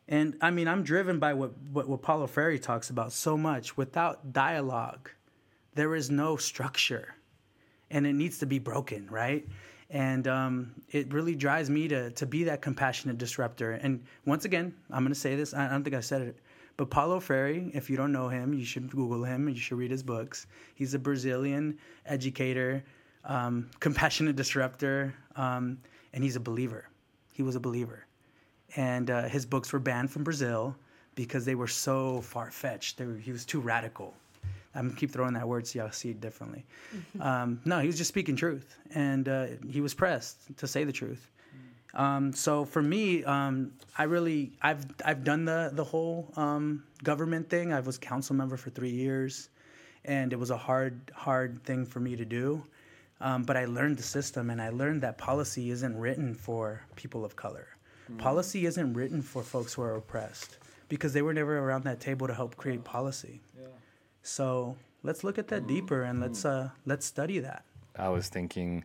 And I mean, I'm driven by what, what, what Paulo Freire talks about so much. Without dialogue, there is no structure and it needs to be broken, right? And um, it really drives me to, to be that compassionate disruptor. And once again, I'm going to say this, I don't think I said it, but Paulo Freire, if you don't know him, you should Google him and you should read his books. He's a Brazilian educator, um, compassionate disruptor, um, and he's a believer. He was a believer. And uh, his books were banned from Brazil because they were so far fetched. He was too radical. I'm gonna keep throwing that word so y'all see it differently. Um, no, he was just speaking truth, and uh, he was pressed to say the truth. Um, so for me, um, I really I've I've done the the whole um, government thing. I was council member for three years, and it was a hard hard thing for me to do. Um, but I learned the system, and I learned that policy isn't written for people of color. Policy isn't written for folks who are oppressed because they were never around that table to help create policy. So let's look at that deeper and let's uh, let's study that. I was thinking,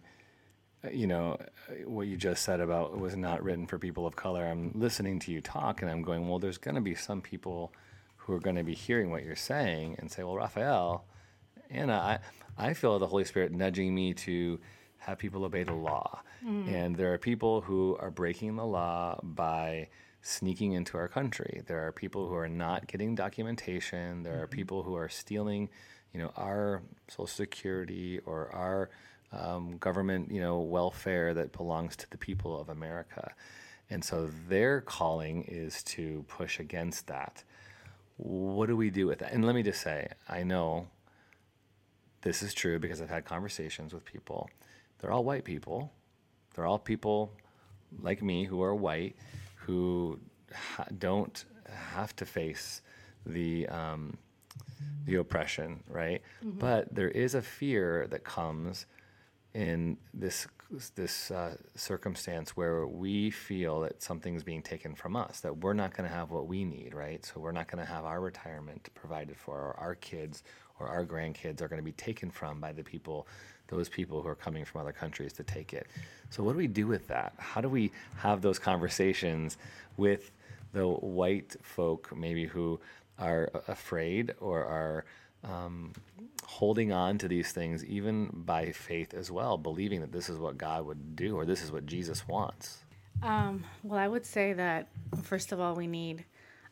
you know, what you just said about was not written for people of color. I'm listening to you talk and I'm going, well, there's going to be some people who are going to be hearing what you're saying and say, well, Rafael, Ana, I, I feel the Holy Spirit nudging me to have people obey the law. Mm. And there are people who are breaking the law by sneaking into our country. There are people who are not getting documentation. There are mm-hmm. people who are stealing, you know, our social security or our um, government, you know, welfare that belongs to the people of America. And so their calling is to push against that. What do we do with that? And let me just say, I know this is true because I've had conversations with people. They're all white people. They're all people like me who are white who ha- don't have to face the um, the oppression, right? But there is a fear that comes in this this uh, circumstance where we feel that something's being taken from us, that we're not going to have what we need, right? So we're not going to have our retirement provided for, or our kids or our grandkids are going to be taken from by the people, those people who are coming from other countries to take it. So what do we do with that? How do we have those conversations with the white folk, maybe who are afraid or are um, holding on to these things, even by faith as well, believing that this is what God would do or this is what Jesus wants. Um, well, I would say that first of all, we need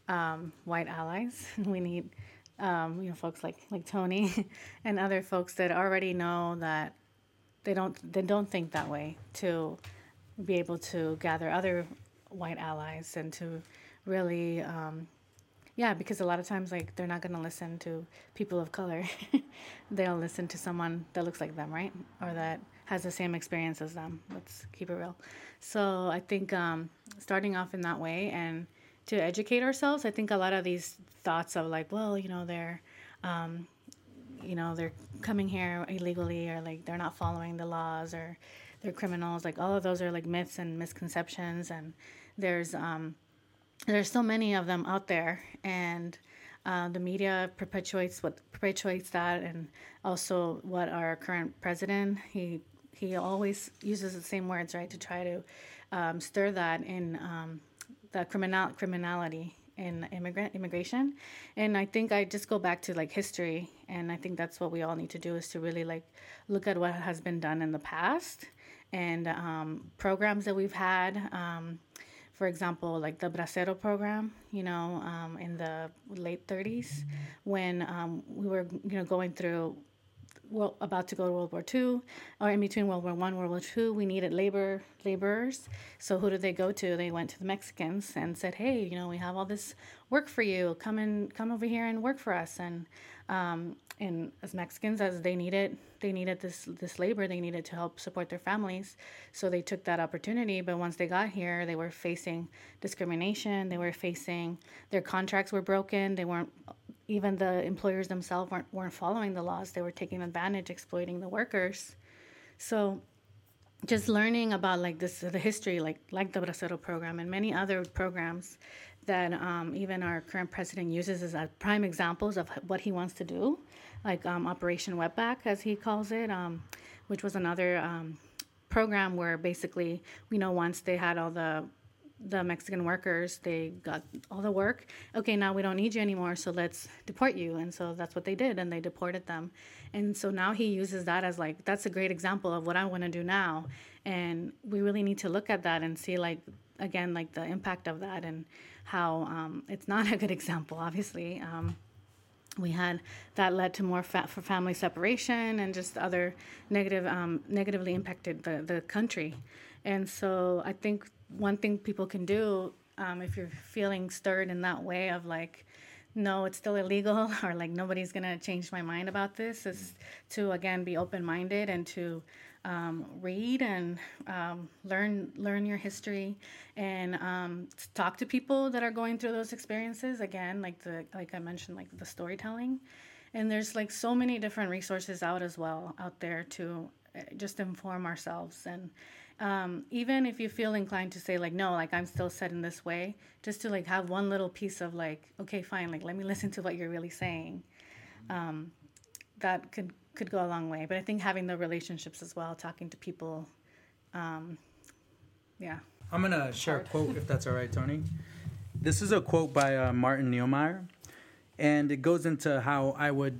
um, white allies. We need um, you know folks like like Tony and other folks that already know that they don't they don't think that way to be able to gather other white allies and to really um, yeah because a lot of times like they're not going to listen to people of color. They'll listen to someone that looks like them right? Or that has the same experience as them. Let's keep it real. So i think um, starting off in that way and to educate ourselves i think a lot of these thoughts of like well you know they're um, you know they're coming here illegally or like they're not following the laws or they're criminals like all of those are like myths and misconceptions and there's um there's so many of them out there and uh, the media perpetuates what perpetuates that and also what our current president he he always uses the same words right to try to um, stir that in um, the criminal criminality in immigrant immigration. And i think i just go back to like history and i think that's what we all need to do is to really like look at what has been done in the past and um, programs that we've had um, for example like the bracero program you know um, in the late 30s when um, we were you know going through well, about to go to World War II, or in between World War One, World War Two, we needed labor laborers. So who did they go to? They went to the Mexicans and said, "Hey, you know, we have all this work for you. Come and come over here and work for us." And um, and as Mexicans, as they needed, they needed this this labor. They needed to help support their families, so they took that opportunity. But once they got here, they were facing discrimination. They were facing their contracts were broken. They weren't even the employers themselves weren't weren't following the laws. They were taking advantage, exploiting the workers. So just learning about like this the history like like the bracero program and many other programs that um, even our current president uses as uh, prime examples of what he wants to do like um, operation wetback as he calls it um, which was another um, program where basically we know once they had all the the Mexican workers, they got all the work. Okay, now we don't need you anymore, so let's deport you. And so that's what they did, and they deported them. And so now he uses that as like, that's a great example of what I want to do now. And we really need to look at that and see, like, again, like the impact of that and how um, it's not a good example, obviously. Um, we had that led to more for family separation and just other negative um, negatively impacted the, the country. And so i think one thing people can do um, if you're feeling stirred in that way of like no it's still illegal or like nobody's gonna change my mind about this is to again be open-minded and to um, read and um, learn learn your history and um, talk to people that are going through those experiences. Again like the like i mentioned like the storytelling. And there's like so many different resources out as well out there to uh, just inform ourselves. And um, even if you feel inclined to say like no like i'm still set in this way just to like have one little piece of like okay fine like let me listen to what you're really saying um, that could could go a long way but i think having the relationships as well talking to people um, yeah I'm gonna share a quote if that's all right, Tony. This is a quote by uh, Martin Niemöller, and it goes into how I would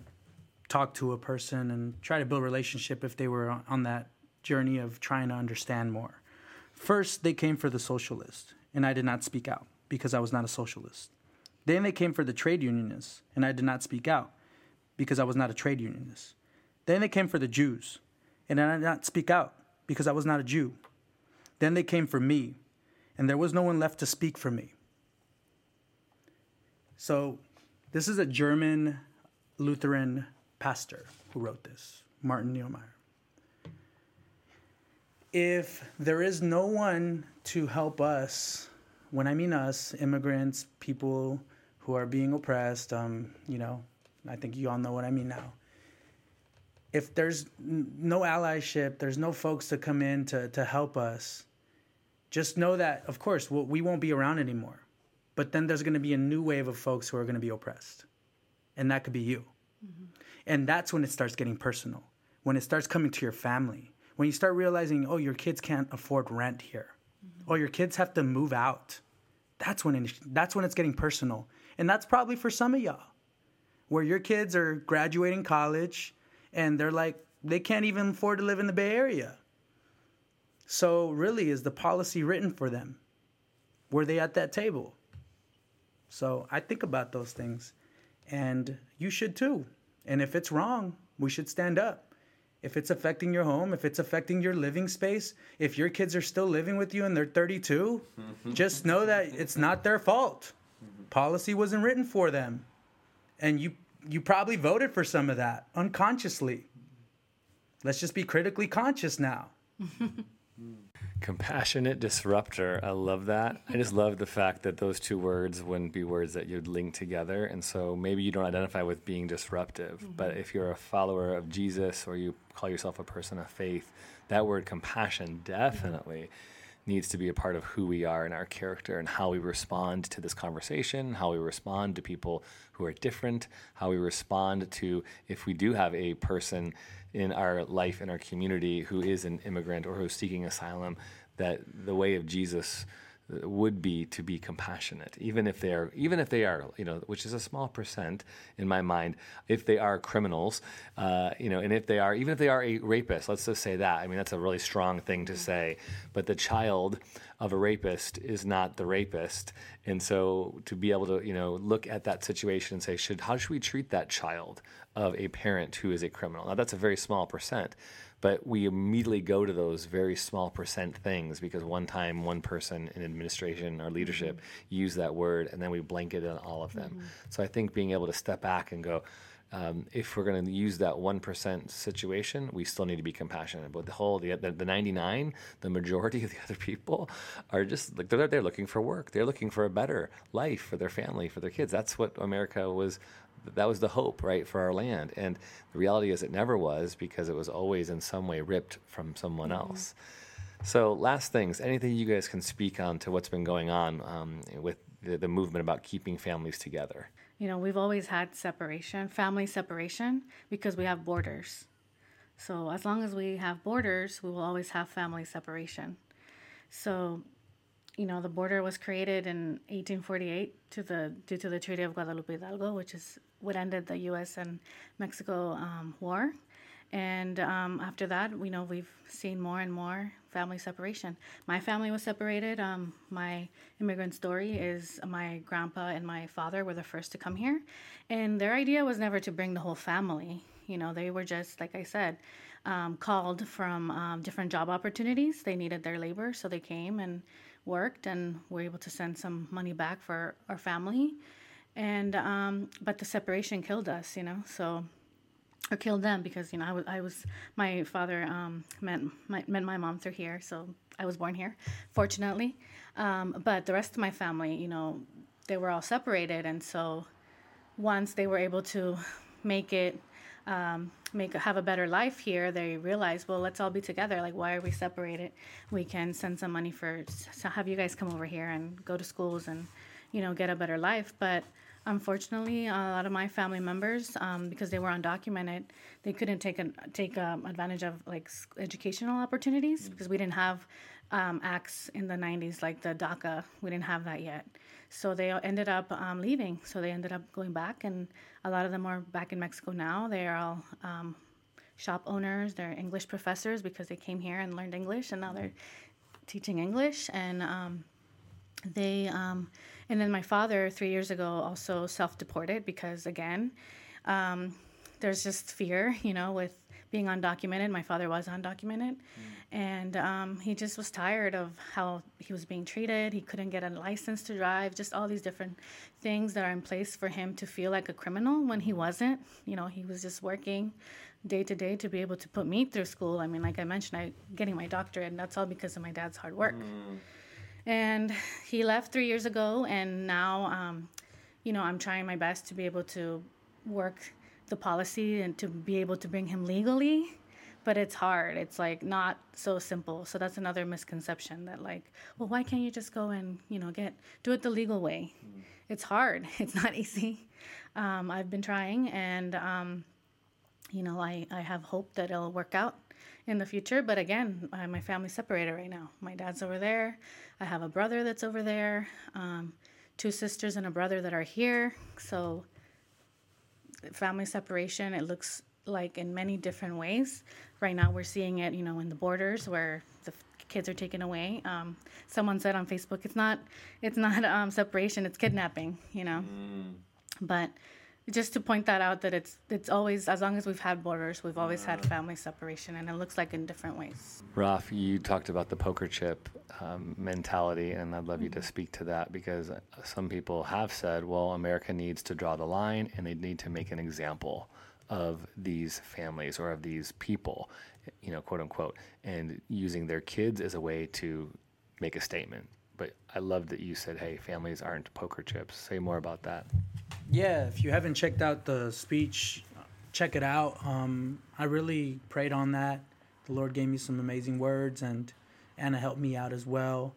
talk to a person and try to build a relationship if they were on that journey of trying to understand more. First, they came for the socialist, and I did not speak out because I was not a socialist. Then they came for the trade unionists, and I did not speak out because I was not a trade unionist. Then they came for the Jews, and I did not speak out because I was not a Jew. Then they came for me, and there was no one left to speak for me. So, this is a German Lutheran pastor who wrote this, Martin Niemöller. If there is no one to help us, when I mean us, immigrants, people who are being oppressed, um, you know, I think you all know what I mean now. If there's no allyship, there's no folks to come in to, to help us, just know that, of course, we'll, we won't be around anymore. But then there's going to be a new wave of folks who are going to be oppressed. And that could be you. Mm-hmm. And that's when it starts getting personal. When it starts coming to your family. When you start realizing, oh, your kids can't afford rent here. Mm-hmm. Oh, your kids have to move out. That's when it, that's when it's getting personal. And that's probably for some of y'all. Where your kids are graduating college and they're like they can't even afford to live in the Bay Area. So really is the policy written for them? Were they at that table? So I think about those things. And you should too. And if it's wrong, we should stand up. If it's affecting your home, if it's affecting your living space, if your kids are still living with you and they're 32, mm-hmm. just know that it's not their fault. Mm-hmm. Policy wasn't written for them. And you you probably voted for some of that unconsciously. Let's just be critically conscious now. Compassionate disruptor. I love that. I just love the fact that those two words wouldn't be words that you'd link together. And so maybe you don't identify with being disruptive, mm-hmm. but if you're a follower of Jesus or you call yourself a person of faith, that word compassion mm-hmm. definitely needs to be a part of who we are and our character and how we respond to this conversation, how we respond to people who are different, how we respond to if we do have a person in our life, in our community, who is an immigrant or who's seeking asylum, that the way of Jesus would be to be compassionate, even if they are, even if they are, you know, which is a small percent in my mind, if they are criminals, uh, you know, and if they are, even if they are a rapist, let's just say that. I mean, that's a really strong thing to say. But the child of a rapist is not the rapist, and so to be able to, you know, look at that situation and say, should how should we treat that child of a parent who is a criminal? Now, that's a very small percent but we immediately go to those very small percent things because one time one person in administration or leadership used that word and then we blanket on all of them. So i think being able to step back and go um, if we're going to use that 1% situation we still need to be compassionate. But the whole the, the, the 99 the majority of the other people are just like they're, they're looking for work. They're looking for a better life for their family for their kids. That's what america was that was the hope, right, for our land. And the reality is, it never was because it was always in some way ripped from someone else. So, last things, anything you guys can speak on to what's been going on um, with the, the movement about keeping families together? You know, we've always had separation, family separation, because we have borders. So as long as we have borders, we will always have family separation. So, you know, the border was created in 1848 to the due to the Treaty of Guadalupe Hidalgo, which is what ended the U.S. and Mexico um, war. And um, after that, we know we've seen more and more family separation. My family was separated. Um, my immigrant story is my grandpa and my father were the first to come here, and their idea was never to bring the whole family. You know, they were just like I said, um, called from um, different job opportunities. They needed their labor, so they came and worked, and were able to send some money back for our family. And um, but the separation killed us. You know, so or killed them because you know I was I was my father um, met my, met my mom through here, so I was born here, fortunately. Um, but the rest of my family, you know, they were all separated, and so once they were able to make it um, make have a better life here, they realize well, let's all be together. Like, why are we separated? We can send some money for to have you guys come over here and go to schools and you know get a better life, but Unfortunately, a lot of my family members, um, because they were undocumented, they couldn't take an, take um, advantage of like educational opportunities because we didn't have um, acts in the '90s like the DACA. We didn't have that yet, so they ended up um, leaving. So they ended up going back, and a lot of them are back in Mexico now. They are all um, shop owners. They're English professors because they came here and learned English, and now they're teaching English and. Um, they um, and then my father three years ago also self-deported because again um, there's just fear you know with being undocumented. My father was undocumented, and um, he just was tired of how he was being treated. He couldn't get a license to drive. Just all these different things that are in place for him to feel like a criminal when he wasn't. You know, he was just working day to day to be able to put me through school. I mean, like I mentioned, I getting my doctorate, and that's all because of my dad's hard work. And he left three years ago, and now, um, you know, I'm trying my best to be able to work the policy and to be able to bring him legally. But it's hard. It's like not so simple. So that's another misconception that like, well, why can't you just go and you know get do it the legal way? It's hard. It's not easy. Um, I've been trying, and um, you know, I, I have hope that it'll work out in the future. But again, I, my family's separated right now. My dad's over there. I have a brother that's over there, um, two sisters and a brother that are here. So, family separation, it looks like in many different ways. Right now, we're seeing it, you know, in the borders where the f- kids are taken away. Um, someone said on Facebook, it's not, it's not um, separation, it's kidnapping, you know. But just to point that out that it's it's always as long as we've had borders we've always had family separation and it looks like in different ways. Raf, you talked about the poker chip um, mentality, and I'd love you to speak to that because uh, some people have said, well, America needs to draw the line and they need to make an example of these families or of these people, you know, quote unquote, and using their kids as a way to make a statement. But I love that you said, hey, families aren't poker chips. Say more about that. Yeah, if you haven't checked out the speech, check it out. Um, I really prayed on that. The Lord gave me some amazing words, and Ana helped me out as well.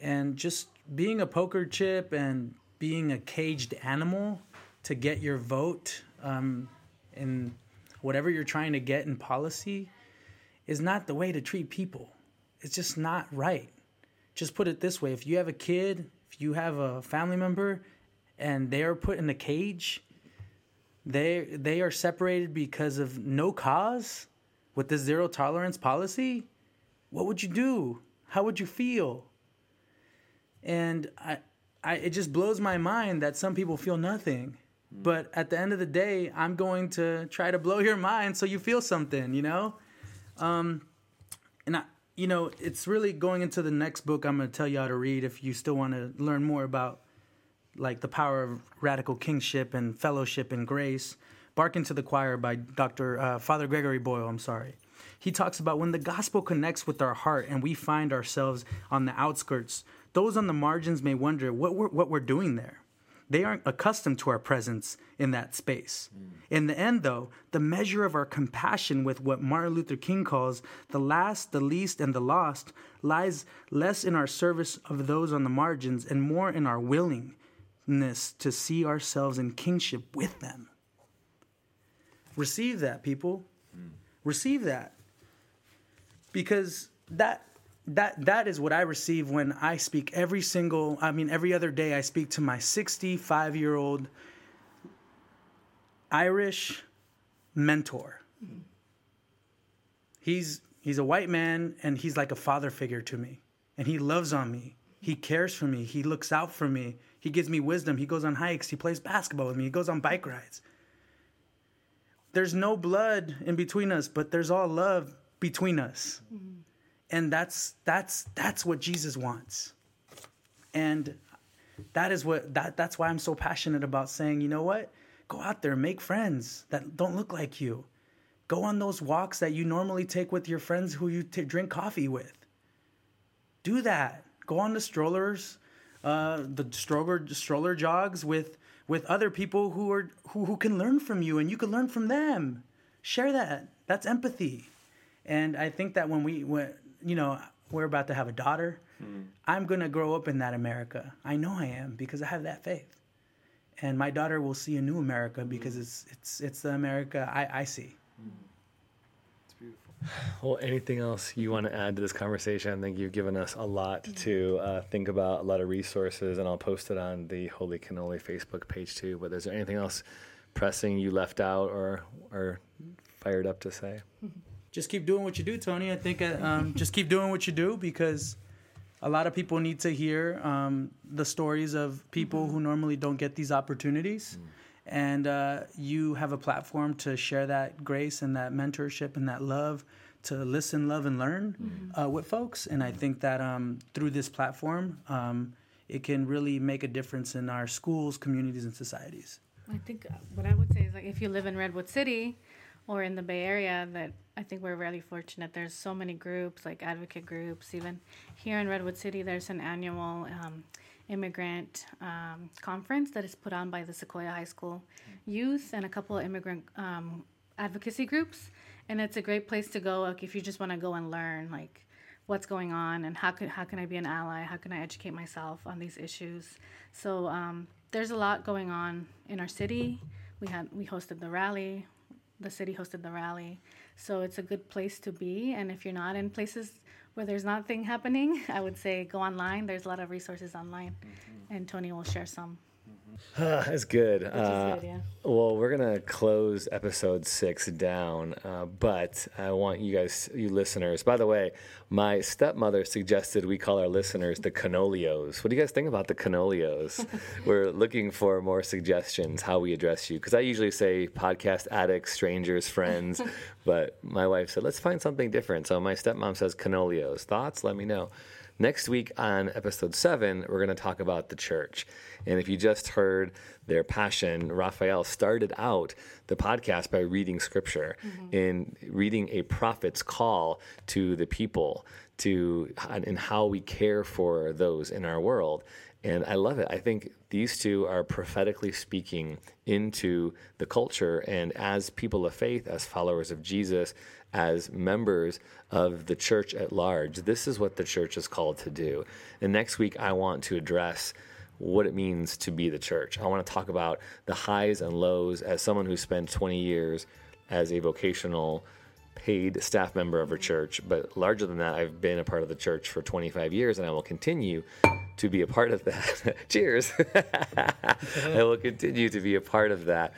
And just being a poker chip and being a caged animal to get your vote um, in whatever you're trying to get in policy is not the way to treat people. It's just not right. Just put it this way if you have a kid, if you have a family member, and they are put in a cage, they they are separated because of no cause with the zero tolerance policy, what would you do? How would you feel? And I, I it just blows my mind that some people feel nothing. But at the end of the day, I'm going to try to blow your mind so you feel something, you know? Um, and I, you know, it's really going into the next book I'm going to tell how to read if you still want to learn more about like the power of radical kinship and fellowship and grace. Barking to the Choir by Dr. Uh, Father Gregory Boyle, I'm sorry. He talks about when the gospel connects with our heart and we find ourselves on the outskirts, those on the margins may wonder what we're, what we're doing there. They aren't accustomed to our presence in that space. Mm. In the end, though, the measure of our compassion with what Martin Luther King calls the last, the least, and the lost lies less in our service of those on the margins and more in our willingness to see ourselves in kinship with them. Receive that, people. Mm. Receive that. Because that that that is what I receive when I speak every single I mean every other day I speak to my 65 year old Irish mentor. He's he's a white man and he's like a father figure to me. And he loves on me. He cares for me. He looks out for me. He gives me wisdom. He goes on hikes. He plays basketball with me. He goes on bike rides. There's no blood in between us, but there's all love between us mm-hmm. And that's that's that's what Jesus wants. And that is what that that's why I'm so passionate about saying, you know what? Go out there, make friends that don't look like you. Go on those walks that you normally take with your friends who you t- drink coffee with. Do that. Go on the strollers, uh, the stroller stroller jogs with with other people who are who, who can learn from you and you can learn from them. Share that. That's empathy. And I think that when we when you know, we're about to have a daughter. Hmm. I'm going to grow up in that America. I know I am because I have that faith. And my daughter will see a new America hmm. because it's it's it's the America I, I see. Hmm. It's beautiful. Well, anything else you want to add to this conversation? I think you've given us a lot mm-hmm. to uh, think about, a lot of resources, and I'll post it on the Holy Cannoli Facebook page too. But is there anything else pressing you left out or or fired up to say? Just keep doing what you do, Tony. I think uh, um, just keep doing what you do because a lot of people need to hear um, the stories of people who normally don't get these opportunities. and uh, you have a platform to share that grace and that mentorship and that love to listen, love, and learn uh, with folks. And I think that um, through this platform, um, it can really make a difference in our schools, communities, and societies. I think uh, what I would say is like if you live in Redwood City or in the Bay Area, that I think we're really fortunate. There's so many groups, like advocate groups. Even here in Redwood City, there's an annual um, immigrant um, conference that is put on by the Sequoia High School youth and a couple of immigrant um, advocacy groups. And it's a great place to go like, if you just want to go and learn, like what's going on and how can how can I be an ally? How can I educate myself on these issues? So um, there's a lot going on in our city. We had we hosted the rally. The city hosted the rally, so it's a good place to be. And if you're not in places where there's nothing happening, I would say go online. There's a lot of resources online, mm-hmm. and Tony will share some. That's good. Uh, good, yeah. Well, we're gonna close episode six down, uh, but I want you guys, you listeners. By the way, my stepmother suggested we call our listeners the Cannolios. What do you guys think about the Cannolios? we're looking for more suggestions how we address you because I usually say podcast addicts, strangers, friends, but my wife said let's find something different. So my stepmom says Cannolios. Thoughts? Let me know. Next week on episode seven, we're going to talk about the church. And if you just heard their passion, Rafael started out the podcast by reading scripture mm-hmm. and reading a prophet's call to the people to and how we care for those in our world. And I love it. I think these two are prophetically speaking into the culture. And as people of faith, as followers of Jesus, as members of the church at large, this is what the church is called to do. And next week, I want to address what it means to be the church. I want to talk about the highs and lows as someone who spent 20 years as a vocational paid staff member of a church, but larger than that, I've been a part of the church for 25 years and I will continue to be a part of that. Cheers. I will continue to be a part of that.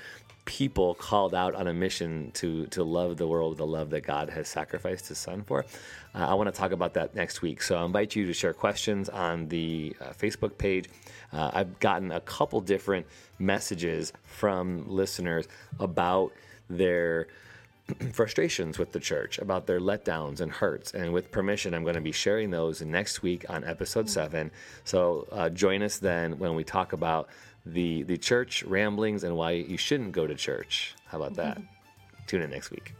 People called out on a mission to to love the world with the love that God has sacrificed His Son for. Uh, I want to talk about that next week. So I invite you to share questions on the uh, Facebook page. Uh, I've gotten a couple different messages from listeners about their frustrations with the church, about their letdowns and hurts. And with permission, I'm going to be sharing those next week on episode seven. So uh, join us then when we talk about the the church ramblings and why you shouldn't go to church. How about that? Tune in next week.